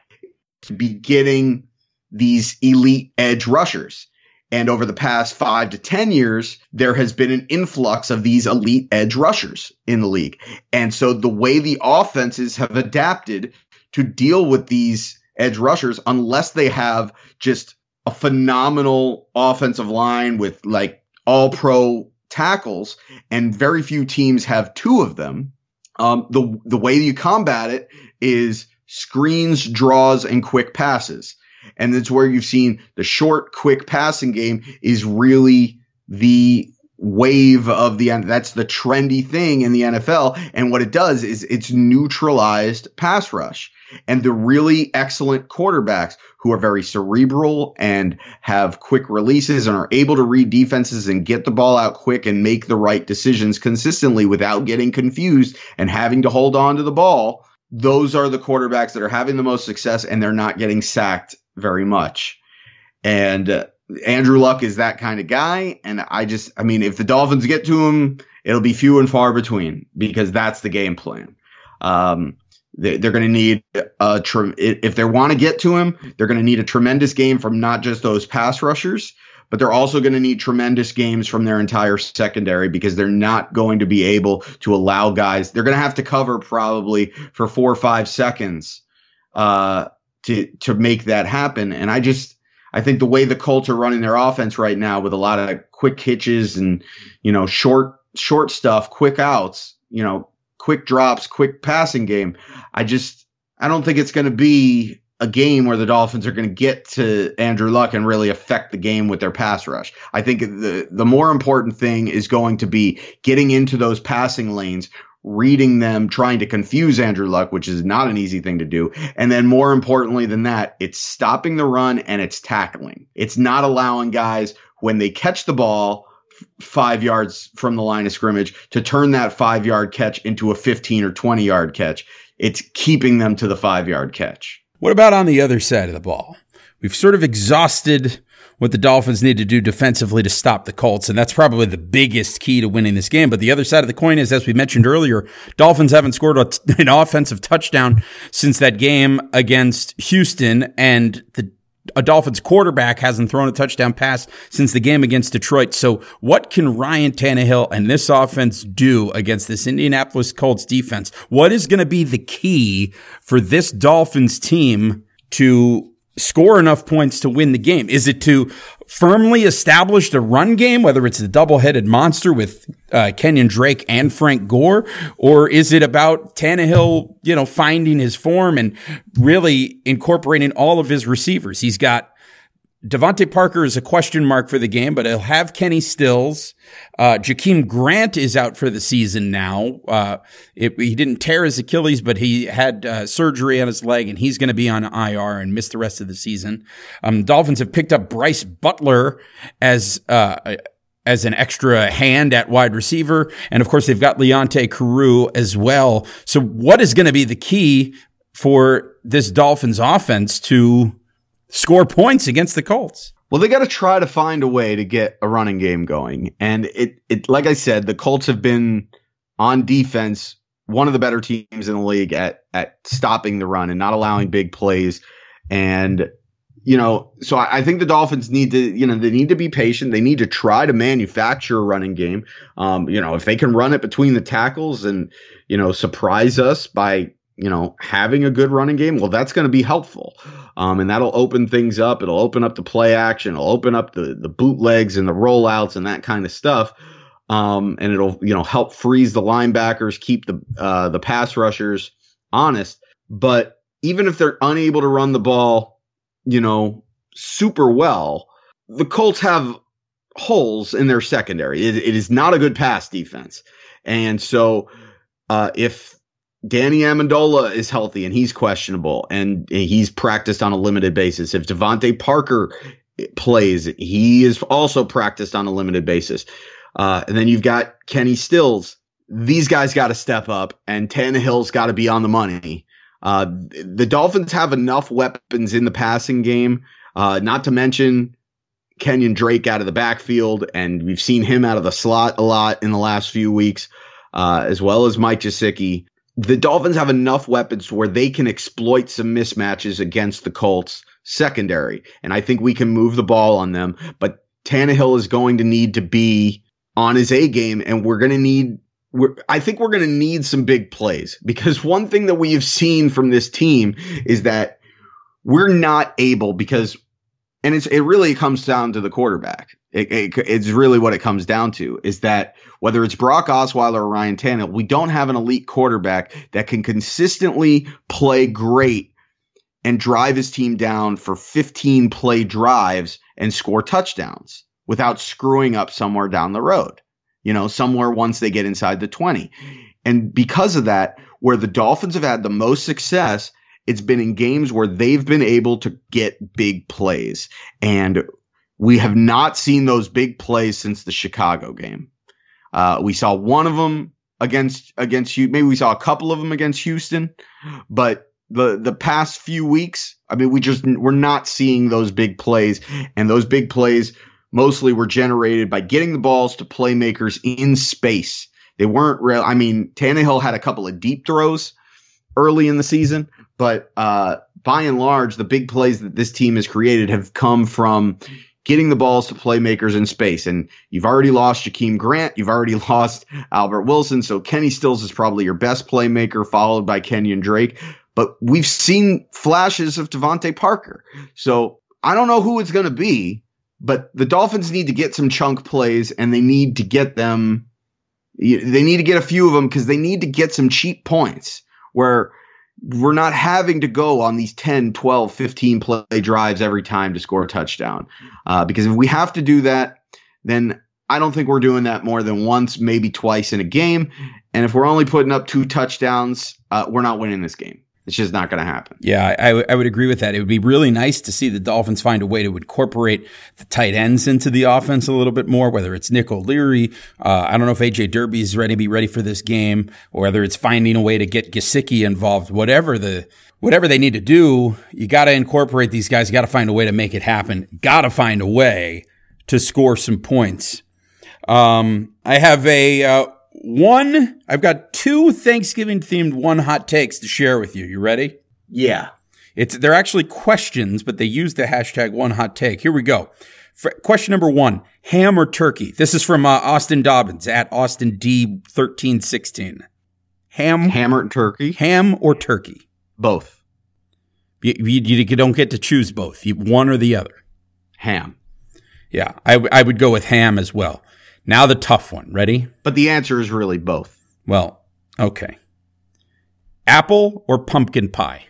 to be getting these elite edge rushers. And over the past five to 10 years, there has been an influx of these elite edge rushers in the league. And so the way the offenses have adapted to deal with these edge rushers, unless they have just a phenomenal offensive line with like all pro tackles, and very few teams have two of them. Um, the the way you combat it is screens, draws, and quick passes and it's where you've seen the short, quick passing game is really the wave of the end. That's the trendy thing in the NFL. And what it does is it's neutralized pass rush. And the really excellent quarterbacks who are very cerebral and have quick releases and are able to read defenses and get the ball out quick and make the right decisions consistently without getting confused and having to hold on to the ball. Those are the quarterbacks that are having the most success and they're not getting sacked very much. And uh, Andrew Luck is that kind of guy. And I just, I mean, if the Dolphins get to him, it'll be few and far between because that's the game plan. Um, they, they're going to need a if they want to get to him, they're going to need a tremendous game from not just those pass rushers, but they're also going to need tremendous games from their entire secondary because they're not going to be able to allow guys. They're going to have to cover probably for four or five seconds uh, to to make that happen. And I just I think the way the Colts are running their offense right now with a lot of quick hitches and you know short short stuff, quick outs, you know, quick drops, quick passing game. I just I don't think it's going to be a game where the Dolphins are going to get to Andrew Luck and really affect the game with their pass rush. I think the the more important thing is going to be getting into those passing lanes, reading them, trying to confuse Andrew Luck, which is not an easy thing to do. And then more importantly than that, it's stopping the run and it's tackling. It's not allowing guys when they catch the ball five yards from the line of scrimmage to turn that five yard catch into a 15 or 20 yard catch. It's keeping them to the five yard catch. What about on the other side of the ball? We've sort of exhausted what the Dolphins need to do defensively to stop the Colts, and that's probably the biggest key to winning this game. But the other side of the coin is, as we mentioned earlier, Dolphins haven't scored [LAUGHS] an offensive touchdown since that game against Houston, and the a Dolphins quarterback hasn't thrown a touchdown pass since the game against Detroit. So what can Ryan Tannehill and this offense do against this Indianapolis Colts defense? What is going to be the key for this Dolphins team to score enough points to win the game? Is it to firmly establish the run game, whether it's the double-headed monster with uh, Kenyan Drake and Frank Gore, or is it about Tannehill, you know, finding his form and really incorporating all of his receivers? He's got DeVante Parker is a question mark for the game, but he'll have Kenny Stills. Uh, Jakeem Grant is out for the season now. Uh, it, he didn't tear his Achilles, but he had uh, surgery on his leg, and he's going to be on IR and miss the rest of the season. Um, Dolphins have picked up Brice Butler as uh, as an extra hand at wide receiver, and of course they've got Leonte Carroo as well. So, what is going to be the key for this Dolphins offense to score points against the Colts. Well, they got to try to find a way to get a running game going. And it, it, like I said, the Colts have been on defense one of the better teams in the league at at stopping the run and not allowing big plays. And you know, so I, I think the Dolphins need to, you know, they need to be patient. They need to try to manufacture a running game. Um, you know, if they can run it between the tackles and you know surprise us by you know, having a good running game, well, that's going to be helpful. Um, and that'll open things up. It'll open up the play action. It'll open up the, the bootlegs and the rollouts and that kind of stuff. Um, and it'll, you know, help freeze the linebackers, keep the, uh, the pass rushers honest. But even if they're unable to run the ball, you know, super well, the Colts have holes in their secondary. it, it is not a good pass defense. And so, uh, if Danny Amendola is healthy and he's questionable and he's practiced on a limited basis. If DeVante Parker plays, he is also practiced on a limited basis. Uh, and then you've got Kenny Stills. These guys got to step up, and Tannehill's got to be on the money. Uh, the Dolphins have enough weapons in the passing game, uh, not to mention Kenyan Drake out of the backfield, and we've seen him out of the slot a lot in the last few weeks, uh, as well as Mike Gesicki the Dolphins have enough weapons where they can exploit some mismatches against the Colts secondary. And I think we can move the ball on them. But Tannehill is going to need to be on his A game, and we're going to need. I think we're going to need some big plays because one thing that we have seen from this team is that we're not able because, and it's it really comes down to the quarterback. It, it, it's really what it comes down to is that whether it's Brock Osweiler or Ryan Tannehill, we don't have an elite quarterback that can consistently play great and drive his team down for 15 play drives and score touchdowns without screwing up somewhere down the road, you know, somewhere once they get inside the 20. And because of that, where the Dolphins have had the most success, it's been in games where they've been able to get big plays. And we have not seen those big plays since the Chicago game. Uh, we saw one of them against against you. Maybe we saw a couple of them against Houston, but the the past few weeks, I mean, we just we're not seeing those big plays, and those big plays mostly were generated by getting the balls to playmakers in space. They weren't real. I mean, Tannehill had a couple of deep throws early in the season, but uh, by and large, the big plays that this team has created have come from getting the balls to playmakers in space. And you've already lost Jakeem Grant. You've already [LAUGHS] lost Albert Wilson. So Kenny Stills is probably your best playmaker, followed by Kenyan Drake. But we've seen flashes of DeVante Parker. So I don't know who it's going to be, but the Dolphins need to get some chunk plays and they need to get them. They need to get a few of them because they need to get some cheap points where we're not having to go on these 10, 12, 15 play drives every time to score a touchdown. Uh, because if we have to do that, then I don't think we're doing that more than once, maybe twice in a game. And if we're only putting up two touchdowns, uh, we're not winning this game. It's just not going to happen. Yeah, I, I would agree with that. It would be really nice to see the Dolphins find a way to incorporate the tight ends into the offense a little bit more, whether it's Nick O'Leary. Uh, I don't know if AJ Derby is ready to be ready for this game, or whether it's finding a way to get Gesicki involved. Whatever the whatever they need to do, you got to incorporate these guys. You got to find a way to make it happen. Got to find a way to score some points. Um, I have a uh, one. I've got two Thanksgiving themed one hot takes to share with you. You ready? Yeah. It's they're actually questions, but they use the hashtag one hot take. Here we go. For, question number one: Ham or turkey? This is from uh, Austin Dobbins at Austin D thirteen sixteen. Ham, Hammer and turkey. ham or turkey? Both. You, you, you don't get to choose both. You, one or the other. Ham. Yeah, I, w- I would go with ham as well. Now the tough one. Ready? But the answer is really both. Well, okay. Apple or pumpkin pie?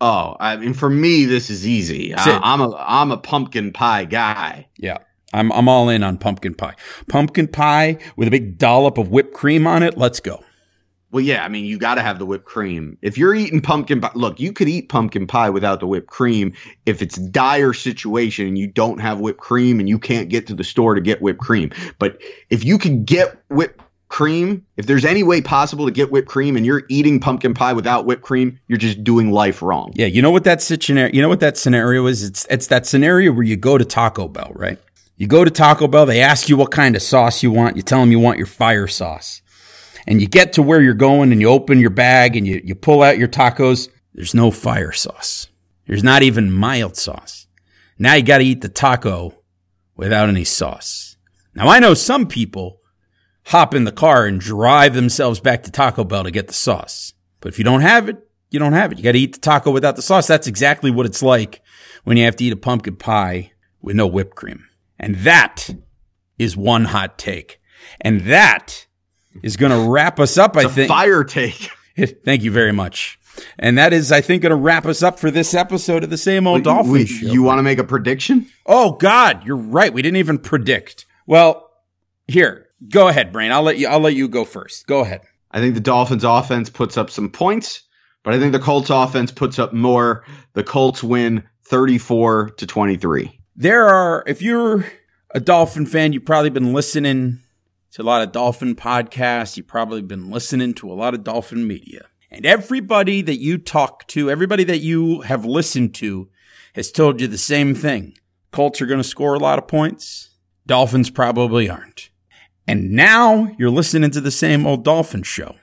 Oh, I mean, for me, this is easy. I, I'm a I'm a pumpkin pie guy. Yeah. I'm I'm all in on pumpkin pie. Pumpkin pie with a big dollop of whipped cream on it. Let's go. Well, yeah, I mean, you got to have the whipped cream. If you're eating pumpkin pie, look, you could eat pumpkin pie without the whipped cream. If it's dire situation and you don't have whipped cream and you can't get to the store to get whipped cream, but if you can get whipped cream, if there's any way possible to get whipped cream and you're eating pumpkin pie without whipped cream, you're just doing life wrong. Yeah, you know what that scenario you know what that scenario is? It's it's that scenario where you go to Taco Bell, right? You go to Taco Bell, they ask you what kind of sauce you want. You tell them you want your fire sauce. And you get to where you're going and you open your bag and you, you pull out your tacos. There's no fire sauce. There's not even mild sauce. Now you got to eat the taco without any sauce. Now I know some people hop in the car and drive themselves back to Taco Bell to get the sauce. But if you don't have it, you don't have it. You got to eat the taco without the sauce. That's exactly what it's like when you have to eat a pumpkin pie with no whipped cream. And that is one hot take. And that is going to wrap us up, I think. fire take. [LAUGHS] Thank you very much. And that is, I think, going to wrap us up for this episode of the same old Dolphin We- Show. you want to make a prediction? oh God, you're right. We didn't even predict. Well, here, go ahead, Brain. I'll let you. I'll let you go first. Go ahead. I think the Dolphins offense puts up some points, but I think the Colts offense puts up more. The Colts win 34 to 23. There are, if you're a Dolphin fan, you've probably been listening to a lot of Dolphin podcasts. You've probably been listening to a lot of Dolphin media. And everybody that you talk to, everybody that you have listened to has told you the same thing. Colts are going to score a lot of points. Dolphins probably aren't. And now you're listening to the same old Dolphin show.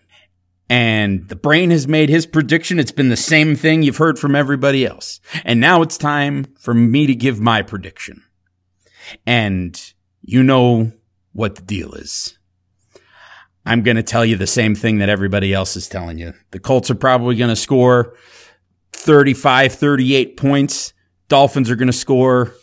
And the brain has made his prediction. It's been the same thing you've heard from everybody else. And now it's time for me to give my prediction. And you know what the deal is. I'm going to tell you the same thing that everybody else is telling you. The Colts are probably going to score 35, 38 points. Dolphins are going to score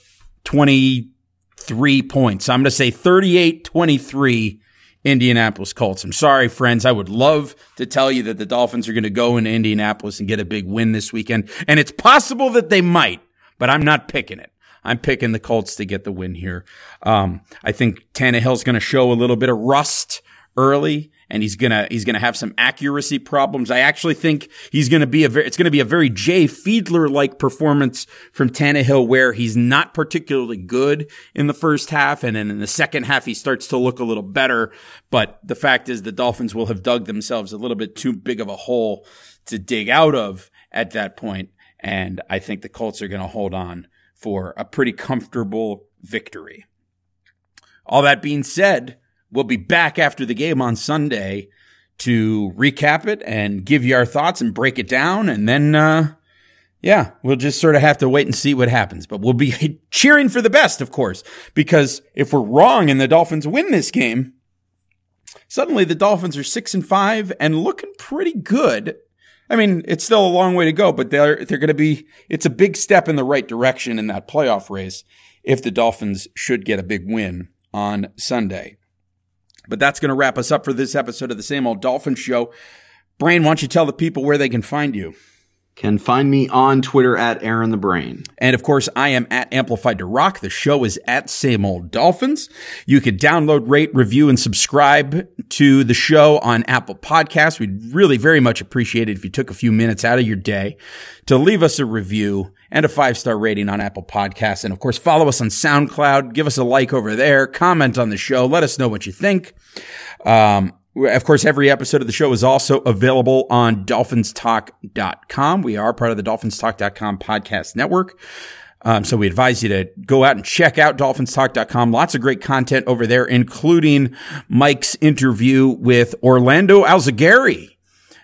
23 points. I'm going to say 38, 23 Indianapolis Colts. I'm sorry, friends. I would love to tell you that the Dolphins are going to go into Indianapolis and get a big win this weekend. And it's possible that they might, but I'm not picking it. I'm picking the Colts to get the win here. Um, I think Tannehill's going to show a little bit of rust early and he's gonna he's gonna have some accuracy problems. I actually think he's gonna be a very it's gonna be a very Jay Fiedler like performance from Tannehill, where he's not particularly good in the first half, and then in the second half he starts to look a little better. But the fact is, the Dolphins will have dug themselves a little bit too big of a hole to dig out of at that point, and I think the Colts are gonna hold on for a pretty comfortable victory. All that being said, we'll be back after the game on Sunday to recap it and give you our thoughts and break it down. And then, uh, yeah, we'll just sort of have to wait and see what happens. But we'll be [LAUGHS] cheering for the best, of course, because if we're wrong and the Dolphins win this game, suddenly the Dolphins are six and five and looking pretty good. I mean, it's still a long way to go, but they're they're going to be. It's a big step in the right direction in that playoff race if the Dolphins should get a big win on Sunday. But that's going to wrap us up for this episode of the same old Dolphin Show. Brain, why don't you tell the people where they can find you? Can find me on Twitter at Aaron the Brain. And of course, I am at Amplified to Rock. The show is at Same Old Dolphins. You could download, rate, review, and subscribe to the show on Apple Podcasts. We'd really very much appreciate it if you took a few minutes out of your day to leave us a review and a five star rating on Apple Podcasts. And of course, follow us on SoundCloud. Give us a like over there. Comment on the show. Let us know what you think. Um, of course, every episode of the show is also available on dolphinstalk.com. We are part of the dolphinstalk.com podcast network. Um, so we advise you to go out and check out dolphinstalk.com. Lots of great content over there, including Mike's interview with Orlando Alzugaray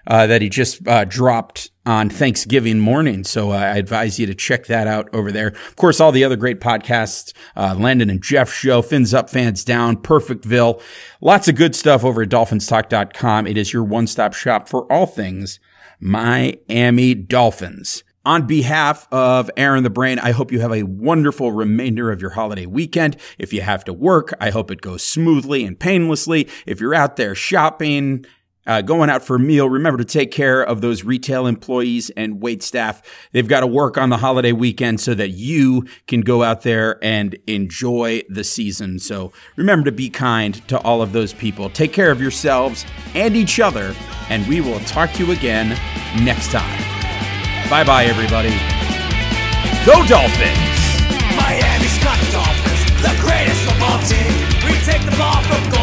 uh, that he just uh, dropped on Thanksgiving morning. So uh, I advise you to check that out over there. Of course, all the other great podcasts, uh, Landon and Jeff show, Fins Up, Fans Down, Perfectville. Lots of good stuff over at dolphinstalk.com. It is your one-stop shop for all things Miami Dolphins. On behalf of Aaron the Brain, I hope you have a wonderful remainder of your holiday weekend. If you have to work, I hope it goes smoothly and painlessly. If you're out there shopping, uh, going out for a meal, remember to take care of those retail employees and wait staff. They've got to work on the holiday weekend so that you can go out there and enjoy the season. So remember to be kind to all of those people. Take care of yourselves and each other, and we will talk to you again next time. Bye bye, everybody. Go Dolphins! Miami's got the Dolphins, the greatest football team. We take the ball from